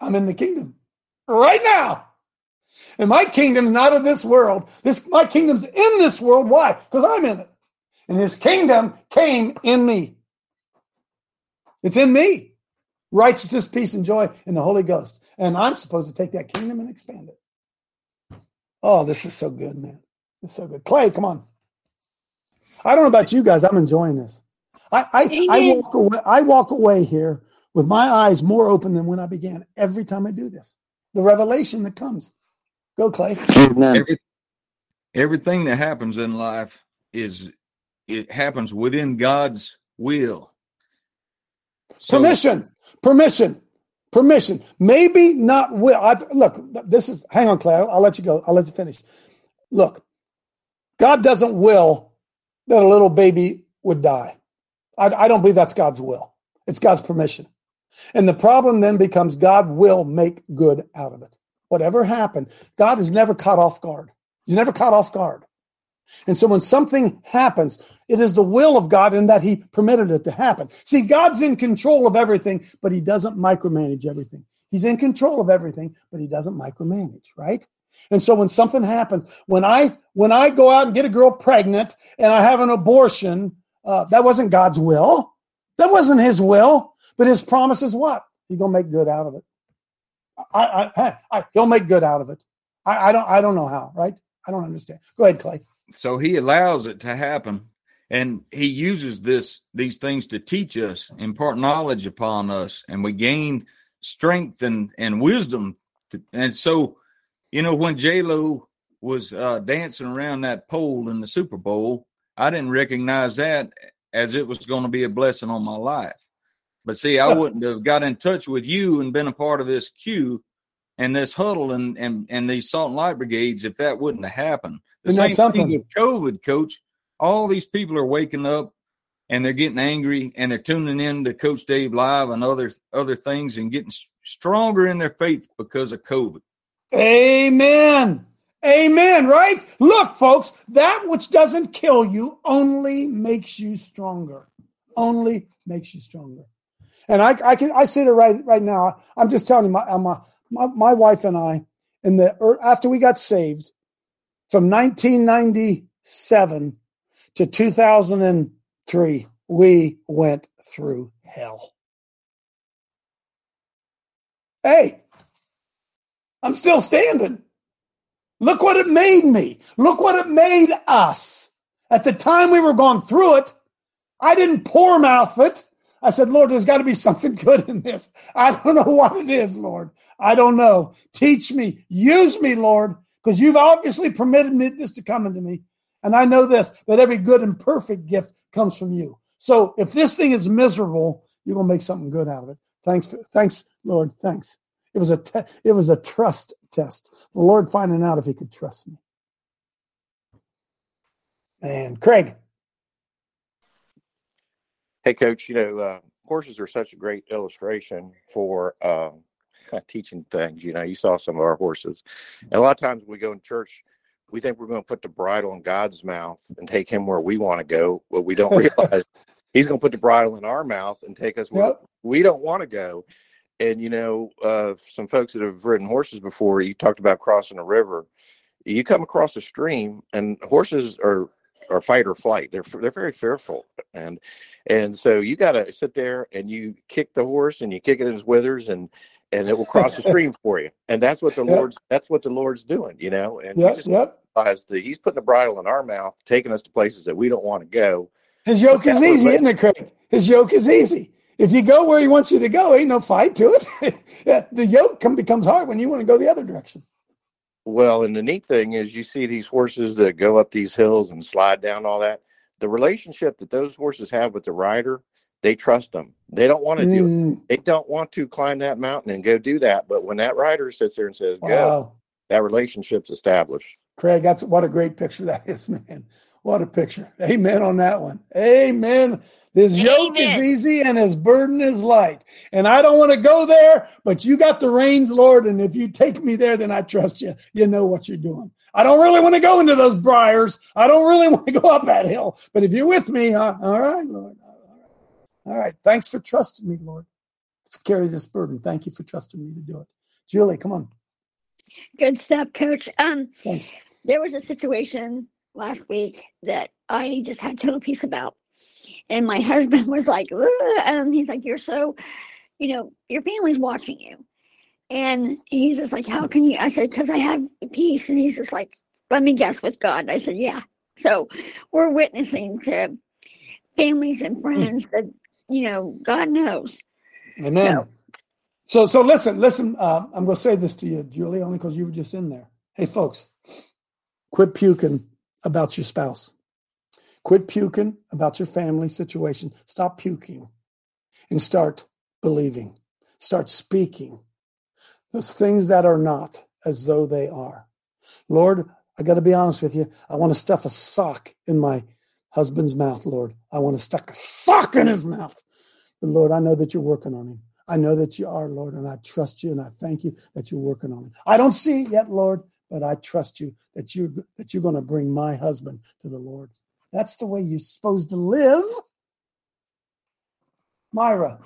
I'm in the kingdom right now. And my kingdom is not of this world. This my kingdom's in this world. Why? Because I'm in it. And his kingdom came in me. It's in me. Righteousness, peace, and joy in the Holy Ghost. And I'm supposed to take that kingdom and expand it. Oh, this is so good, man. It's so good. Clay, come on. I don't know about you guys. I'm enjoying this. I I, I walk away. I walk away here with my eyes more open than when I began. Every time I do this, the revelation that comes. Go, Clay. Every, everything that happens in life is it happens within God's will. So, permission, permission, permission. Maybe not will. I, look, this is, hang on, Claire. I'll let you go. I'll let you finish. Look, God doesn't will that a little baby would die. I, I don't believe that's God's will. It's God's permission. And the problem then becomes God will make good out of it. Whatever happened, God is never caught off guard. He's never caught off guard. And so when something happens, it is the will of God in that he permitted it to happen. See, God's in control of everything, but he doesn't micromanage everything. He's in control of everything, but he doesn't micromanage, right? And so when something happens, when I when I go out and get a girl pregnant and I have an abortion, uh, that wasn't God's will. That wasn't his will, but his promise is what? He's gonna make good out of it. I, I, I he'll make good out of it. I, I don't I don't know how, right? I don't understand. Go ahead, Clay so he allows it to happen. And he uses this these things to teach us impart knowledge upon us and we gain strength and and wisdom to, and so you know when j-lo was uh, dancing around that pole in the super bowl i didn't recognize that as it was going to be a blessing on my life. But see i wouldn't have got in touch with you and been a part of this queue and this huddle and and and these salt and light brigades if that wouldn't have happened. The Isn't same thing with COVID, coach. All these people are waking up and they're getting angry and they're tuning in to Coach Dave Live and other other things and getting stronger in their faith because of COVID. Amen. Amen. Right? Look, folks, that which doesn't kill you only makes you stronger. Only makes you stronger. And I, I can I sit it right right now. I'm just telling you, my my my, my wife and I, in the after we got saved, from 1997 to 2003, we went through hell. Hey, I'm still standing. Look what it made me. Look what it made us. At the time we were going through it, I didn't poor mouth it. I said, Lord, there's got to be something good in this. I don't know what it is, Lord. I don't know. Teach me. Use me, Lord, because you've obviously permitted me this to come into me. And I know this, that every good and perfect gift comes from you. So if this thing is miserable, you're going to make something good out of it. Thanks. Thanks, Lord. Thanks. It was a te- it was a trust test. The Lord finding out if he could trust me. And Craig. Hey, Coach. You know, uh, horses are such a great illustration for uh, teaching things. You know, you saw some of our horses, and a lot of times we go in church, we think we're going to put the bridle in God's mouth and take him where we want to go. What we don't realize, He's going to put the bridle in our mouth and take us where yep. we don't want to go. And you know, uh, some folks that have ridden horses before, you talked about crossing a river. You come across a stream, and horses are or fight or flight. They're they're very fearful, and and so you got to sit there and you kick the horse and you kick it in his withers and and it will cross the stream for you. And that's what the yep. Lord's that's what the Lord's doing, you know. And yep, just yep. that He's putting a bridle in our mouth, taking us to places that we don't want to go. His yoke is easy, isn't it, Craig? His yoke is easy. If you go where he wants you to go, ain't no fight to it. the yoke come, becomes hard when you want to go the other direction. Well, and the neat thing is you see these horses that go up these hills and slide down all that. The relationship that those horses have with the rider, they trust them. They don't want to mm. do it. Mm. They don't want to climb that mountain and go do that. But when that rider sits there and says, wow. go, that relationship's established. Craig, that's what a great picture that is, man. What a picture. Amen on that one. Amen. His yoke Amen. is easy and his burden is light. And I don't want to go there, but you got the reins, Lord. And if you take me there, then I trust you. You know what you're doing. I don't really want to go into those briars. I don't really want to go up that hill. But if you're with me, uh, all right, Lord. All right. Thanks for trusting me, Lord. To carry this burden. Thank you for trusting me to do it. Julie, come on. Good stuff, Coach. Um, Thanks. There was a situation last week that I just had total peace about. And my husband was like, and he's like, You're so, you know, your family's watching you. And he's just like, How can you? I said, Because I have peace. And he's just like, Let me guess with God. I said, Yeah. So we're witnessing to families and friends that, you know, God knows. Amen. So, so, so listen, listen. Uh, I'm going to say this to you, Julie, only because you were just in there. Hey, folks, quit puking about your spouse. Quit puking about your family situation. Stop puking and start believing. Start speaking those things that are not as though they are. Lord, I got to be honest with you. I want to stuff a sock in my husband's mouth, Lord. I want to stuff a sock in his mouth. But Lord, I know that you're working on him. I know that you are, Lord, and I trust you and I thank you that you're working on him. I don't see it yet, Lord, but I trust you that you that you're going to bring my husband to the Lord. That's the way you're supposed to live. Myra.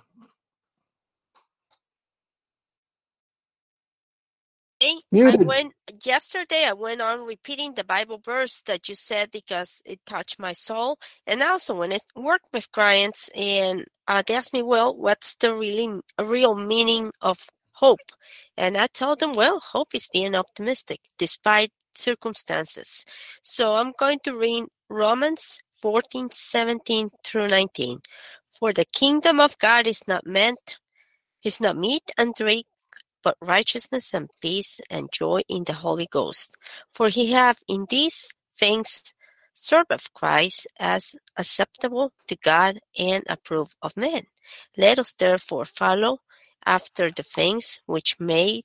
I went yesterday. I went on repeating the Bible verse that you said because it touched my soul, and also when I work with clients and uh, they ask me, "Well, what's the really real meaning of hope?" And I tell them, "Well, hope is being optimistic despite circumstances." So I'm going to read Romans 14, 17 through 19. For the kingdom of God is not meant, is not meat and drink, but righteousness and peace and joy in the Holy Ghost. For he have in these things served Christ as acceptable to God and approved of men. Let us therefore follow after the things which make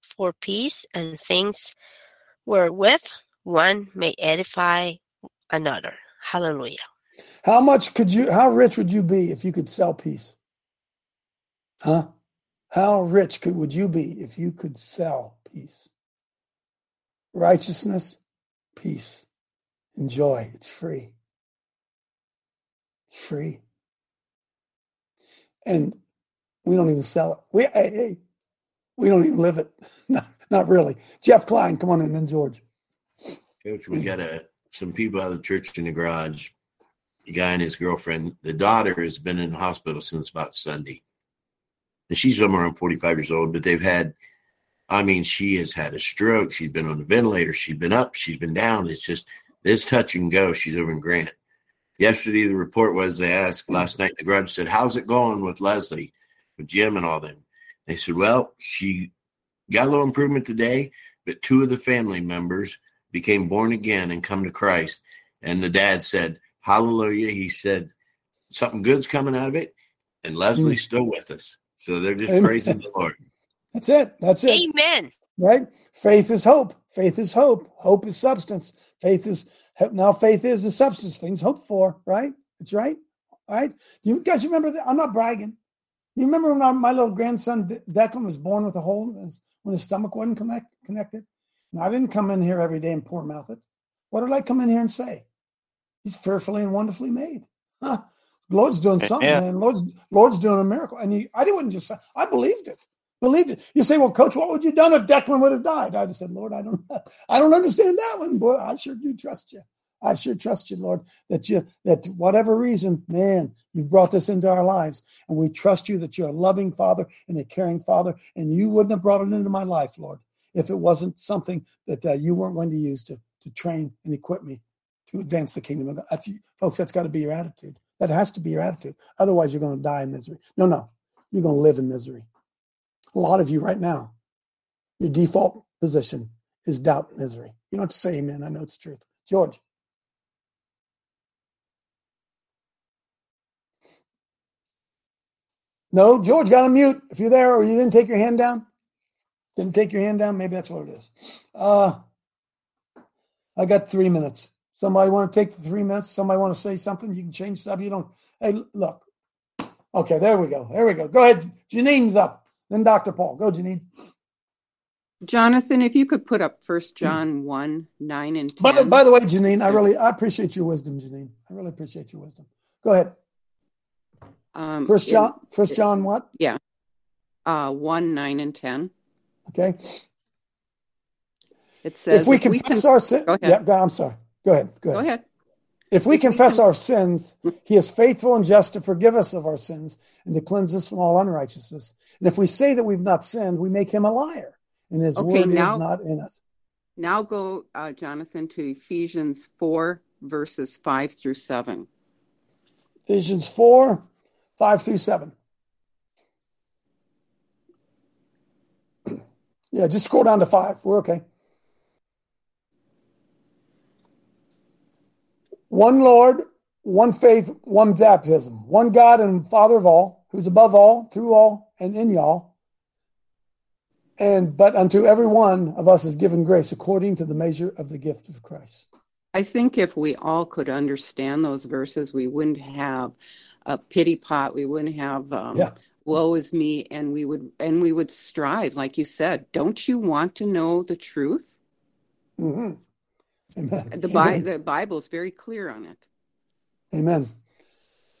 for peace and things wherewith one may edify another. Hallelujah. How much could you, how rich would you be if you could sell peace? Huh? How rich could, would you be if you could sell peace? Righteousness, peace, and joy. It's free. It's free. And we don't even sell it. We, hey, hey, we don't even live it. not, not really. Jeff Klein, come on in, then George. Coach, we got a, some people out of the church in the garage. Guy and his girlfriend. The daughter has been in the hospital since about Sunday. And she's somewhere around 45 years old, but they've had, I mean, she has had a stroke. She's been on the ventilator. She's been up. She's been down. It's just this touch and go. She's over in Grant. Yesterday, the report was they asked last night, the garage said, How's it going with Leslie, with Jim, and all them? They said, Well, she got a little improvement today, but two of the family members became born again and come to Christ. And the dad said, Hallelujah. He said, Something good's coming out of it. And Leslie's mm. still with us. So they're just Amen. praising the Lord. That's it. That's it. Amen. Right? Faith is hope. Faith is hope. Hope is substance. Faith is now faith is the substance things hoped for, right? That's right. All right. You guys remember that? I'm not bragging. You remember when my little grandson Declan was born with a hole his, when his stomach wasn't connect, connected? And I didn't come in here every day and poor mouth it. What did I come in here and say? He's fearfully and wonderfully made. Huh. Lord's doing something, yeah. man. Lord's Lord's doing a miracle. And he, I didn't just say, I believed it. Believed it. You say, well, coach, what would you done if Declan would have died? I just said, Lord, I don't I don't understand that one, boy. I sure do trust you. I sure trust you, Lord, that you that whatever reason, man, you've brought this into our lives. And we trust you that you're a loving father and a caring father, and you wouldn't have brought it into my life, Lord, if it wasn't something that uh, you weren't going to use to to train and equip me to advance the kingdom of God. That's, folks, that's got to be your attitude. That has to be your attitude. Otherwise, you're going to die in misery. No, no, you're going to live in misery. A lot of you right now, your default position is doubt and misery. You don't have to say amen. I know it's truth. George. No, George got a mute. If you're there or you didn't take your hand down, didn't take your hand down, maybe that's what it is. Uh, I got three minutes. Somebody want to take the three minutes? Somebody want to say something? You can change something. You don't. Hey, look. Okay, there we go. There we go. Go ahead. Janine's up. Then Dr. Paul. Go, Janine. Jonathan, if you could put up First John 1, 9 and 10. By the, by the way, Janine, I really I appreciate your wisdom, Janine. I really appreciate your wisdom. Go ahead. Um, First John, in, First John what? Yeah. Uh, 1, 9 and 10. Okay. It says if we confess we can, our sin, yeah, I'm sorry. Go ahead. Go ahead. Go ahead. If we if confess we can... our sins, he is faithful and just to forgive us of our sins and to cleanse us from all unrighteousness. And if we say that we've not sinned, we make him a liar, and his okay, word now, is not in us. Now go, uh, Jonathan, to Ephesians 4, verses 5 through 7. Ephesians 4, 5 through 7. yeah, just scroll down to 5. We're okay. one Lord, one faith, one baptism, one God and Father of all, who's above all, through all, and in y'all. And but unto every one of us is given grace according to the measure of the gift of Christ. I think if we all could understand those verses, we wouldn't have a pity pot. We wouldn't have um, yeah. woe is me, and we would and we would strive, like you said. Don't you want to know the truth? Mm-hmm. Amen. The, Bi- the Bible is very clear on it. Amen.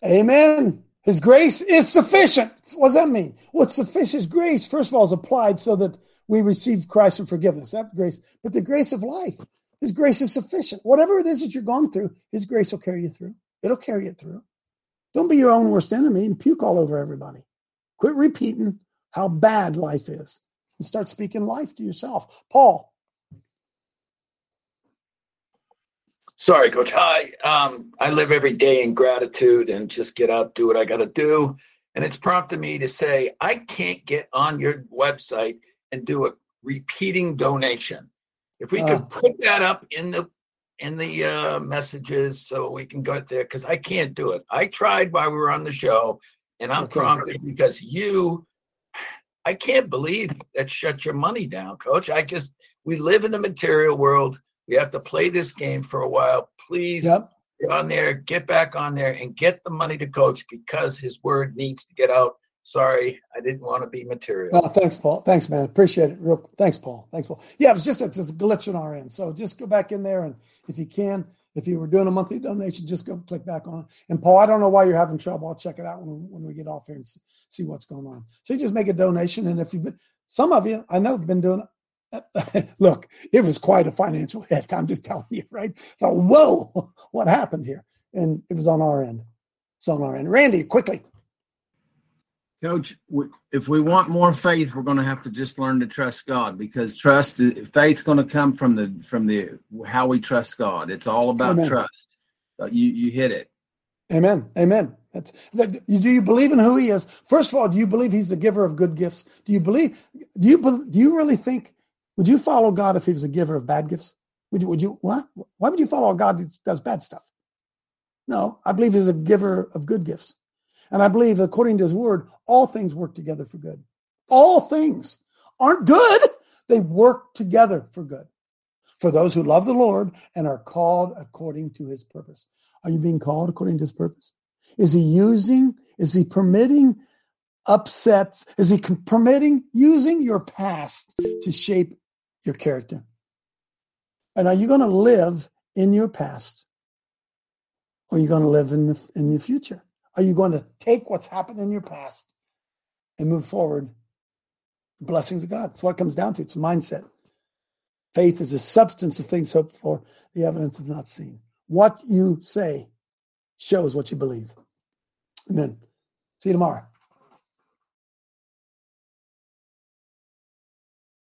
Amen. His grace is sufficient. What does that mean? What's sufficient? His grace, first of all, is applied so that we receive Christ and forgiveness. That grace, but the grace of life, His grace is sufficient. Whatever it is that you're going through, His grace will carry you through. It'll carry it through. Don't be your own worst enemy and puke all over everybody. Quit repeating how bad life is and start speaking life to yourself. Paul, Sorry, Coach. Hi. Um, I live every day in gratitude and just get up, do what I got to do. And it's prompted me to say, I can't get on your website and do a repeating donation. If we uh, could put that up in the in the uh, messages so we can go there, because I can't do it. I tried while we were on the show, and I'm okay. prompted because you I can't believe that shut your money down, coach. I just we live in the material world. We have to play this game for a while. Please yep. get on there, get back on there, and get the money to coach because his word needs to get out. Sorry, I didn't want to be material. Well, thanks, Paul. Thanks, man. Appreciate it. Real, thanks, Paul. Thanks, Paul. Yeah, it was just a, it's a glitch on our end. So just go back in there, and if you can, if you were doing a monthly donation, just go click back on. And Paul, I don't know why you're having trouble. I'll check it out when, when we get off here and see what's going on. So you just make a donation, and if you've been, some of you, I know, have been doing Look, it was quite a financial hit. I'm just telling you, right? thought, whoa, what happened here? And it was on our end. It's on our end. Randy, quickly. Coach, if we want more faith, we're going to have to just learn to trust God because trust, faith's going to come from the from the how we trust God. It's all about Amen. trust. Uh, you you hit it. Amen. Amen. That's that, do you believe in who He is? First of all, do you believe He's the giver of good gifts? Do you believe? Do you do you really think would you follow God if he was a giver of bad gifts? Would you, would you, what? Why would you follow a God who does bad stuff? No, I believe he's a giver of good gifts. And I believe, according to his word, all things work together for good. All things aren't good. They work together for good. For those who love the Lord and are called according to his purpose. Are you being called according to his purpose? Is he using, is he permitting upsets? Is he permitting using your past to shape your character. And are you going to live in your past? Or are you going to live in the in your future? Are you going to take what's happened in your past and move forward? Blessings of God. That's what it comes down to. It's a mindset. Faith is the substance of things hoped for, the evidence of not seen. What you say shows what you believe. Amen. See you tomorrow.